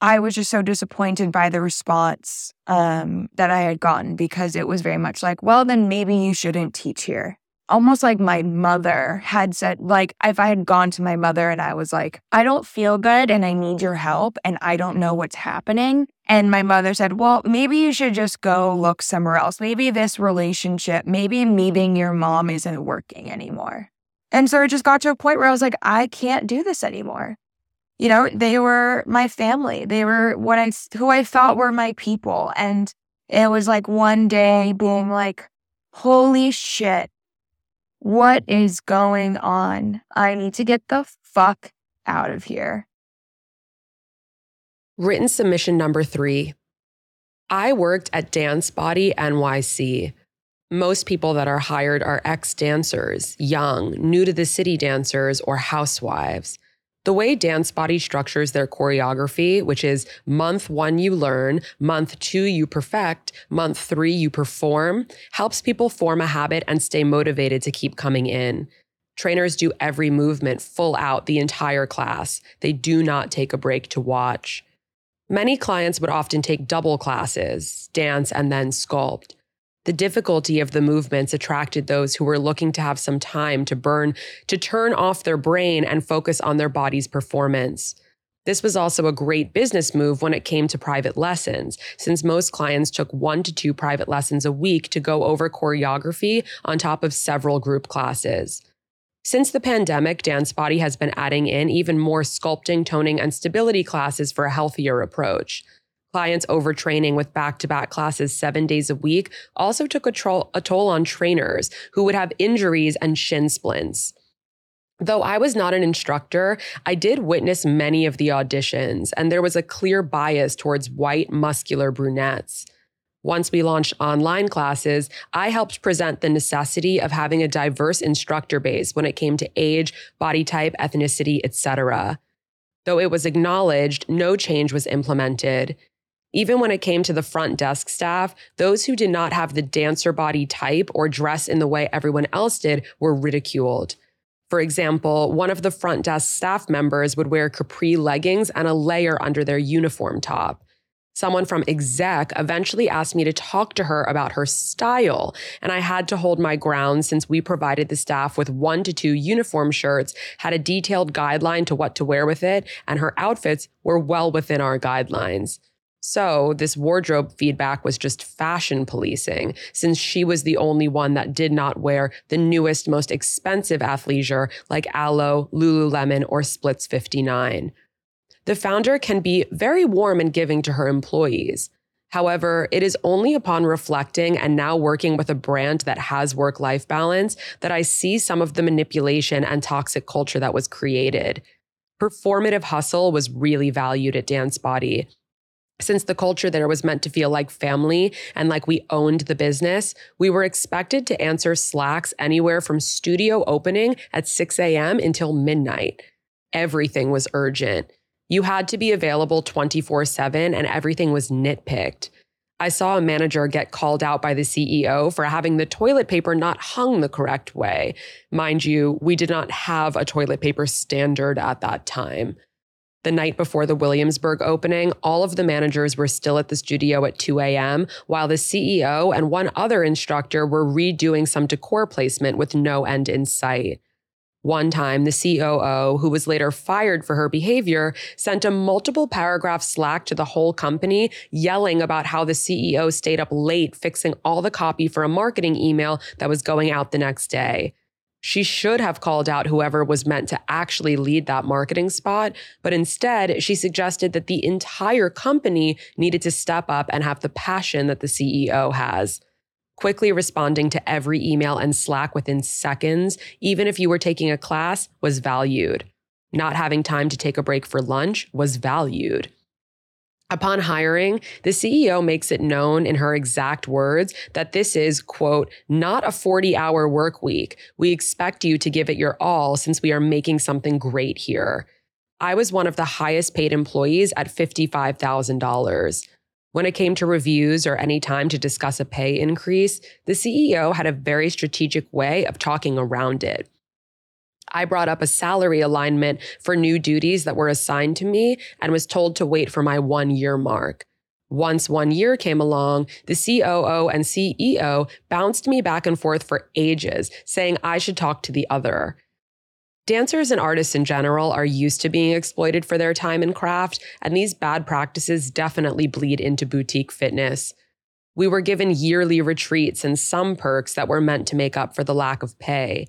I was just so disappointed by the response um, that I had gotten because it was very much like, well, then maybe you shouldn't teach here almost like my mother had said, like, if I had gone to my mother and I was like, I don't feel good and I need your help and I don't know what's happening. And my mother said, Well, maybe you should just go look somewhere else. Maybe this relationship, maybe meeting your mom isn't working anymore. And so it just got to a point where I was like, I can't do this anymore. You know, they were my family. They were what I, who I thought were my people. And it was like one day being like, holy shit, what is going on? I need to get the fuck out of here. Written submission number three. I worked at DanceBody NYC. Most people that are hired are ex dancers, young, new to the city dancers, or housewives. The way DanceBody structures their choreography, which is month one, you learn, month two, you perfect, month three, you perform, helps people form a habit and stay motivated to keep coming in. Trainers do every movement full out the entire class. They do not take a break to watch. Many clients would often take double classes, dance and then sculpt. The difficulty of the movements attracted those who were looking to have some time to burn, to turn off their brain and focus on their body's performance. This was also a great business move when it came to private lessons, since most clients took one to two private lessons a week to go over choreography on top of several group classes. Since the pandemic, DanceBody has been adding in even more sculpting, toning, and stability classes for a healthier approach. Clients overtraining with back to back classes seven days a week also took a, tro- a toll on trainers who would have injuries and shin splints. Though I was not an instructor, I did witness many of the auditions, and there was a clear bias towards white, muscular brunettes. Once we launched online classes, I helped present the necessity of having a diverse instructor base when it came to age, body type, ethnicity, etc. Though it was acknowledged, no change was implemented. Even when it came to the front desk staff, those who did not have the dancer body type or dress in the way everyone else did were ridiculed. For example, one of the front desk staff members would wear capri leggings and a layer under their uniform top. Someone from exec eventually asked me to talk to her about her style, and I had to hold my ground since we provided the staff with one to two uniform shirts, had a detailed guideline to what to wear with it, and her outfits were well within our guidelines. So, this wardrobe feedback was just fashion policing, since she was the only one that did not wear the newest, most expensive athleisure like Alo, Lululemon, or Splits 59 the founder can be very warm and giving to her employees. However, it is only upon reflecting and now working with a brand that has work life balance that I see some of the manipulation and toxic culture that was created. Performative hustle was really valued at DanceBody. Since the culture there was meant to feel like family and like we owned the business, we were expected to answer Slacks anywhere from studio opening at 6 a.m. until midnight. Everything was urgent. You had to be available 24 7 and everything was nitpicked. I saw a manager get called out by the CEO for having the toilet paper not hung the correct way. Mind you, we did not have a toilet paper standard at that time. The night before the Williamsburg opening, all of the managers were still at the studio at 2 a.m., while the CEO and one other instructor were redoing some decor placement with no end in sight. One time, the COO, who was later fired for her behavior, sent a multiple paragraph Slack to the whole company, yelling about how the CEO stayed up late fixing all the copy for a marketing email that was going out the next day. She should have called out whoever was meant to actually lead that marketing spot, but instead, she suggested that the entire company needed to step up and have the passion that the CEO has. Quickly responding to every email and Slack within seconds, even if you were taking a class, was valued. Not having time to take a break for lunch was valued. Upon hiring, the CEO makes it known in her exact words that this is, quote, not a 40 hour work week. We expect you to give it your all since we are making something great here. I was one of the highest paid employees at $55,000. When it came to reviews or any time to discuss a pay increase, the CEO had a very strategic way of talking around it. I brought up a salary alignment for new duties that were assigned to me and was told to wait for my one year mark. Once one year came along, the COO and CEO bounced me back and forth for ages, saying I should talk to the other. Dancers and artists in general are used to being exploited for their time and craft, and these bad practices definitely bleed into boutique fitness. We were given yearly retreats and some perks that were meant to make up for the lack of pay.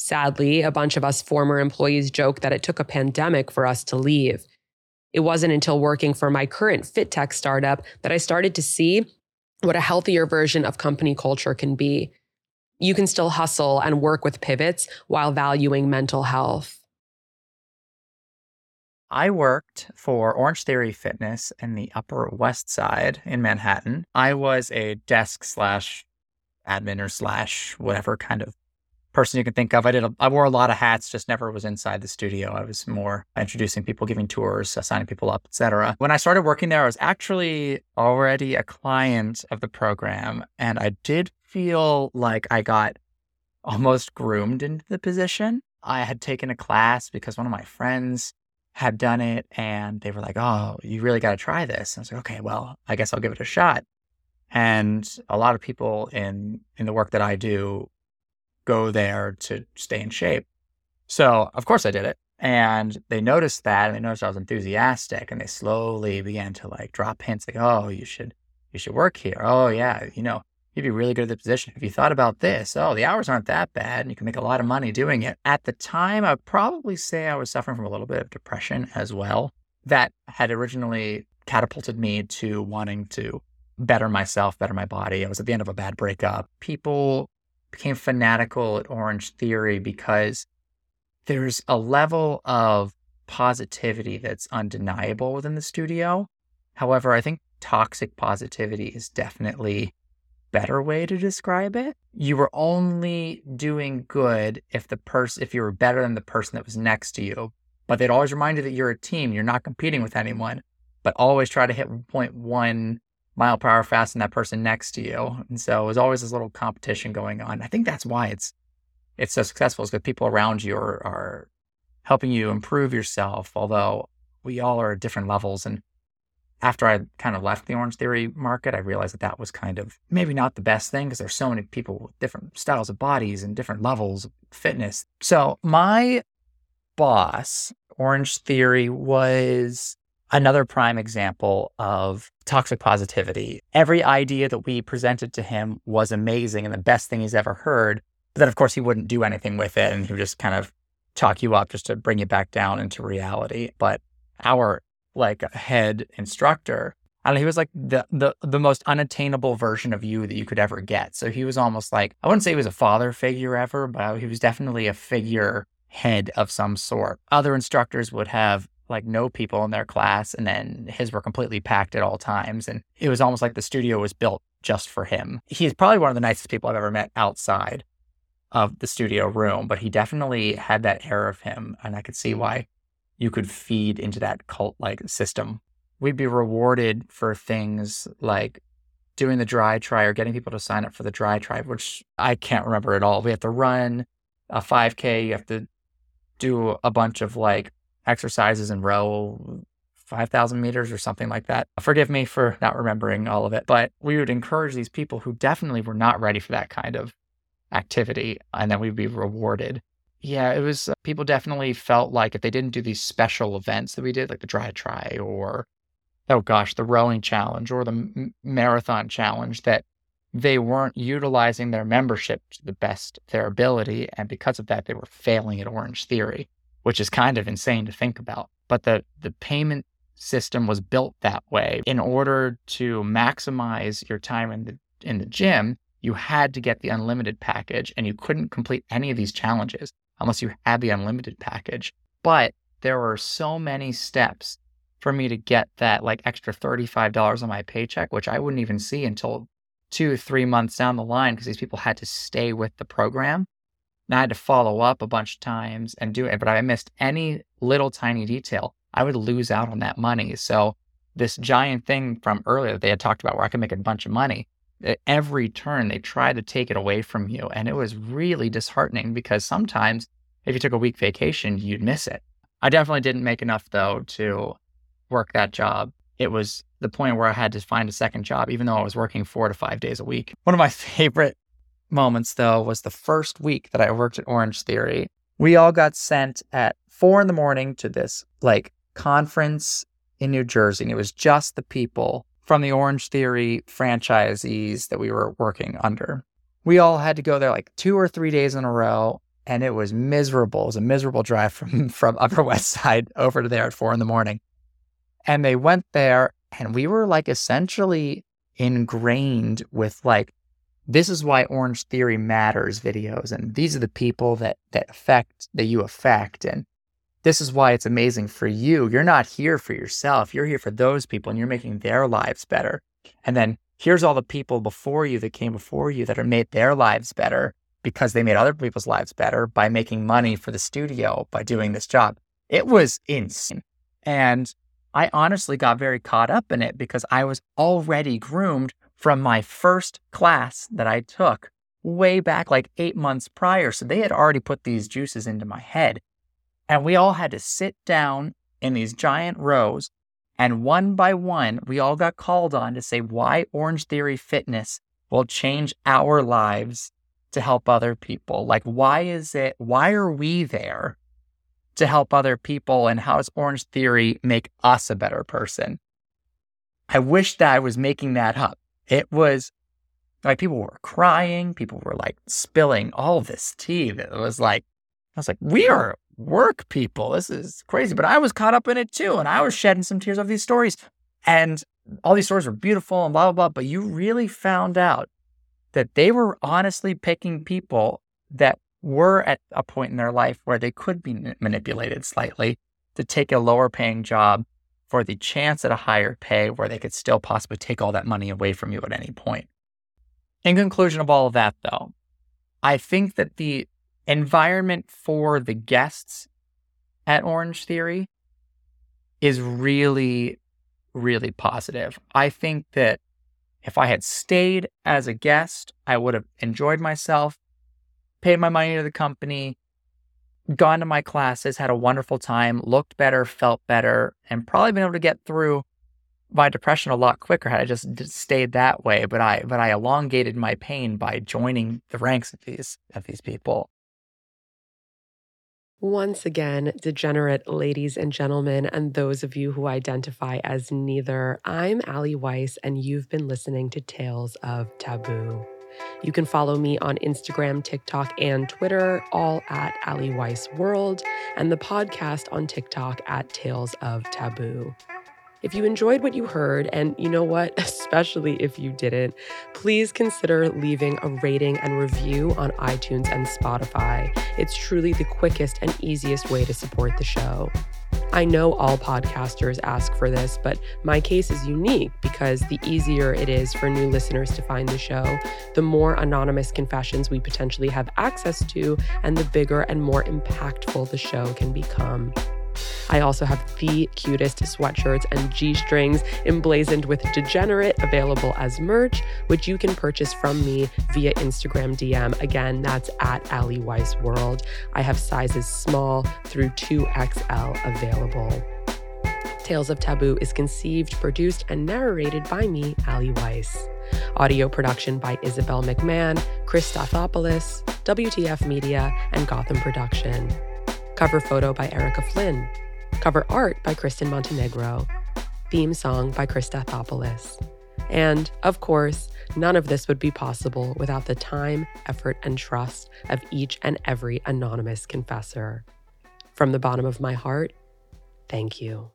Sadly, a bunch of us former employees joke that it took a pandemic for us to leave. It wasn't until working for my current fit tech startup that I started to see what a healthier version of company culture can be you can still hustle and work with pivots while valuing mental health. I worked for Orange Theory Fitness in the Upper West Side in Manhattan. I was a desk slash admin or slash whatever kind of person you can think of. I did. A, I wore a lot of hats, just never was inside the studio. I was more introducing people, giving tours, uh, signing people up, etc. When I started working there, I was actually already a client of the program, and I did feel like I got almost groomed into the position. I had taken a class because one of my friends had done it and they were like, Oh, you really got to try this. And I was like, Okay, well, I guess I'll give it a shot. And a lot of people in, in the work that I do go there to stay in shape. So, of course, I did it. And they noticed that and they noticed I was enthusiastic and they slowly began to like drop hints like, Oh, you should, you should work here. Oh, yeah. You know, you'd be really good at the position. If you thought about this, oh, the hours aren't that bad and you can make a lot of money doing it. At the time, I'd probably say I was suffering from a little bit of depression as well. That had originally catapulted me to wanting to better myself, better my body. I was at the end of a bad breakup. People became fanatical at Orange Theory because there's a level of positivity that's undeniable within the studio. However, I think toxic positivity is definitely better way to describe it. You were only doing good if the person if you were better than the person that was next to you. But they'd always remind you that you're a team, you're not competing with anyone, but always try to hit 0.1 mile per hour faster than that person next to you. And so was always this little competition going on. I think that's why it's it's so successful is because people around you are, are helping you improve yourself, although we all are at different levels. And after I kind of left the Orange Theory market, I realized that that was kind of maybe not the best thing because there's so many people with different styles of bodies and different levels of fitness. So my boss, Orange Theory, was another prime example of toxic positivity. Every idea that we presented to him was amazing and the best thing he's ever heard. But then, of course, he wouldn't do anything with it and he would just kind of talk you up just to bring you back down into reality. But our like head instructor, I don't know, he was like the, the the most unattainable version of you that you could ever get. So he was almost like I wouldn't say he was a father figure ever, but he was definitely a figure head of some sort. Other instructors would have like no people in their class and then his were completely packed at all times and it was almost like the studio was built just for him. He's probably one of the nicest people I've ever met outside of the studio room, but he definitely had that air of him and I could see why you could feed into that cult like system. We'd be rewarded for things like doing the DriTri or getting people to sign up for the DriTri, which I can't remember at all. We have to run a 5K, you have to do a bunch of like exercises and row 5,000 meters or something like that. Forgive me for not remembering all of it, but we would encourage these people who definitely were not ready for that kind of activity, and then we'd be rewarded. Yeah, it was, uh, people definitely felt like if they didn't do these special events that we did, like the DriTri or, oh gosh, the rowing challenge or the m- marathon challenge, that they weren't utilizing their membership to the best of their ability. And because of that, they were failing at Orange Theory which is kind of insane to think about. But the, the payment system was built that way. In order to maximize your time in the, in the gym, you had to get the unlimited package and you couldn't complete any of these challenges unless you had the unlimited package. But there were so many steps for me to get that like extra $35 on my paycheck, which I wouldn't even see until two, three months down the line because these people had to stay with the program. And I had to follow up a bunch of times and do it. But I missed any little tiny detail, I would lose out on that money. So this giant thing from earlier that they had talked about where I could make a bunch of money, every turn they tried to take it away from you. And it was really disheartening because sometimes if you took a week vacation, you'd miss it. I definitely didn't make enough though to work that job. It was the point where I had to find a second job, even though I was working four to five days a week. One of my [LAUGHS] favorite moments, though, was the first week that I worked at Orange Theory. We all got sent at four in the morning to this like conference in New Jersey, and it was just the people from the Orange Theory franchisees that we were working under. We all had to go there like two or three days in a row, and it was miserable. It was a miserable drive from [LAUGHS] from Upper West Side over to there at four in the morning. And they went there, and we were like essentially ingrained with like this is why Orange Theory matters videos. And these are the people that, that affect, that you affect. And this is why it's amazing for you. You're not here for yourself. You're here for those people and you're making their lives better. And then here's all the people before you that came before you that have made their lives better because they made other people's lives better by making money for the studio by doing this job. It was insane. And I honestly got very caught up in it because I was already groomed from my first class that I took way back like eight months prior. So they had already put these juices into my head. And we all had to sit down in these giant rows. And one by one, we all got called on to say why Orange Theory Fitness will change our lives to help other people. Like, why is it, why are we there to help other people? And how does Orange Theory make us a better person? I wish that I was making that up. It was Like people were crying, people were like spilling all this tea. That was like, I was like, we are work people. This is crazy. But I was caught up in it too. And I was shedding some tears over these stories. And all these stories were beautiful and blah, blah, blah. But you really found out that they were honestly picking people that were at a point in their life where they could be manipulated slightly to take a lower paying job for the chance at a higher pay where they could still possibly take all that money away from you at any point. In conclusion of all of that, though, I think that the environment for the guests at Orange Theory is really, really positive. I think that if I had stayed as a guest, I would have enjoyed myself, paid my money to the company, gone to my classes, had a wonderful time, looked better, felt better, and probably been able to get through my depression a lot quicker had I just stayed that way. But I but I elongated my pain by joining the ranks of these of these people. Once again, degenerate ladies and gentlemen, and those of you who identify as neither, I'm Ali Weiss, and you've been listening to Tales of Taboo. You can follow me on Instagram, TikTok, and Twitter, all at Ali Weiss World, and the podcast on TikTok at Tales of Taboo. If you enjoyed what you heard, and you know what, [LAUGHS] especially if you didn't, please consider leaving a rating and review on iTunes and Spotify. It's truly the quickest and easiest way to support the show. I know all podcasters ask for this, but my case is unique because the easier it is for new listeners to find the show, the more anonymous confessions we potentially have access to, and the bigger and more impactful the show can become. I also have the cutest sweatshirts and G strings emblazoned with Degenerate available as merch, which you can purchase from me via Instagram DM. Again, that's at Ali Weiss World. I have sizes small through 2XL available. Tales of Taboo is conceived, produced, and narrated by me, Ali Weiss. Audio production by Isabel McMahon, Chris Stathopoulos, WTF Media, and Gotham Production. Cover photo by Erica Flynn. Cover art by Kristen Montenegro. Theme song by Chris Stathopoulos. And, of course, none of this would be possible without the time, effort, and trust of each and every anonymous confessor. From the bottom of my heart, thank you.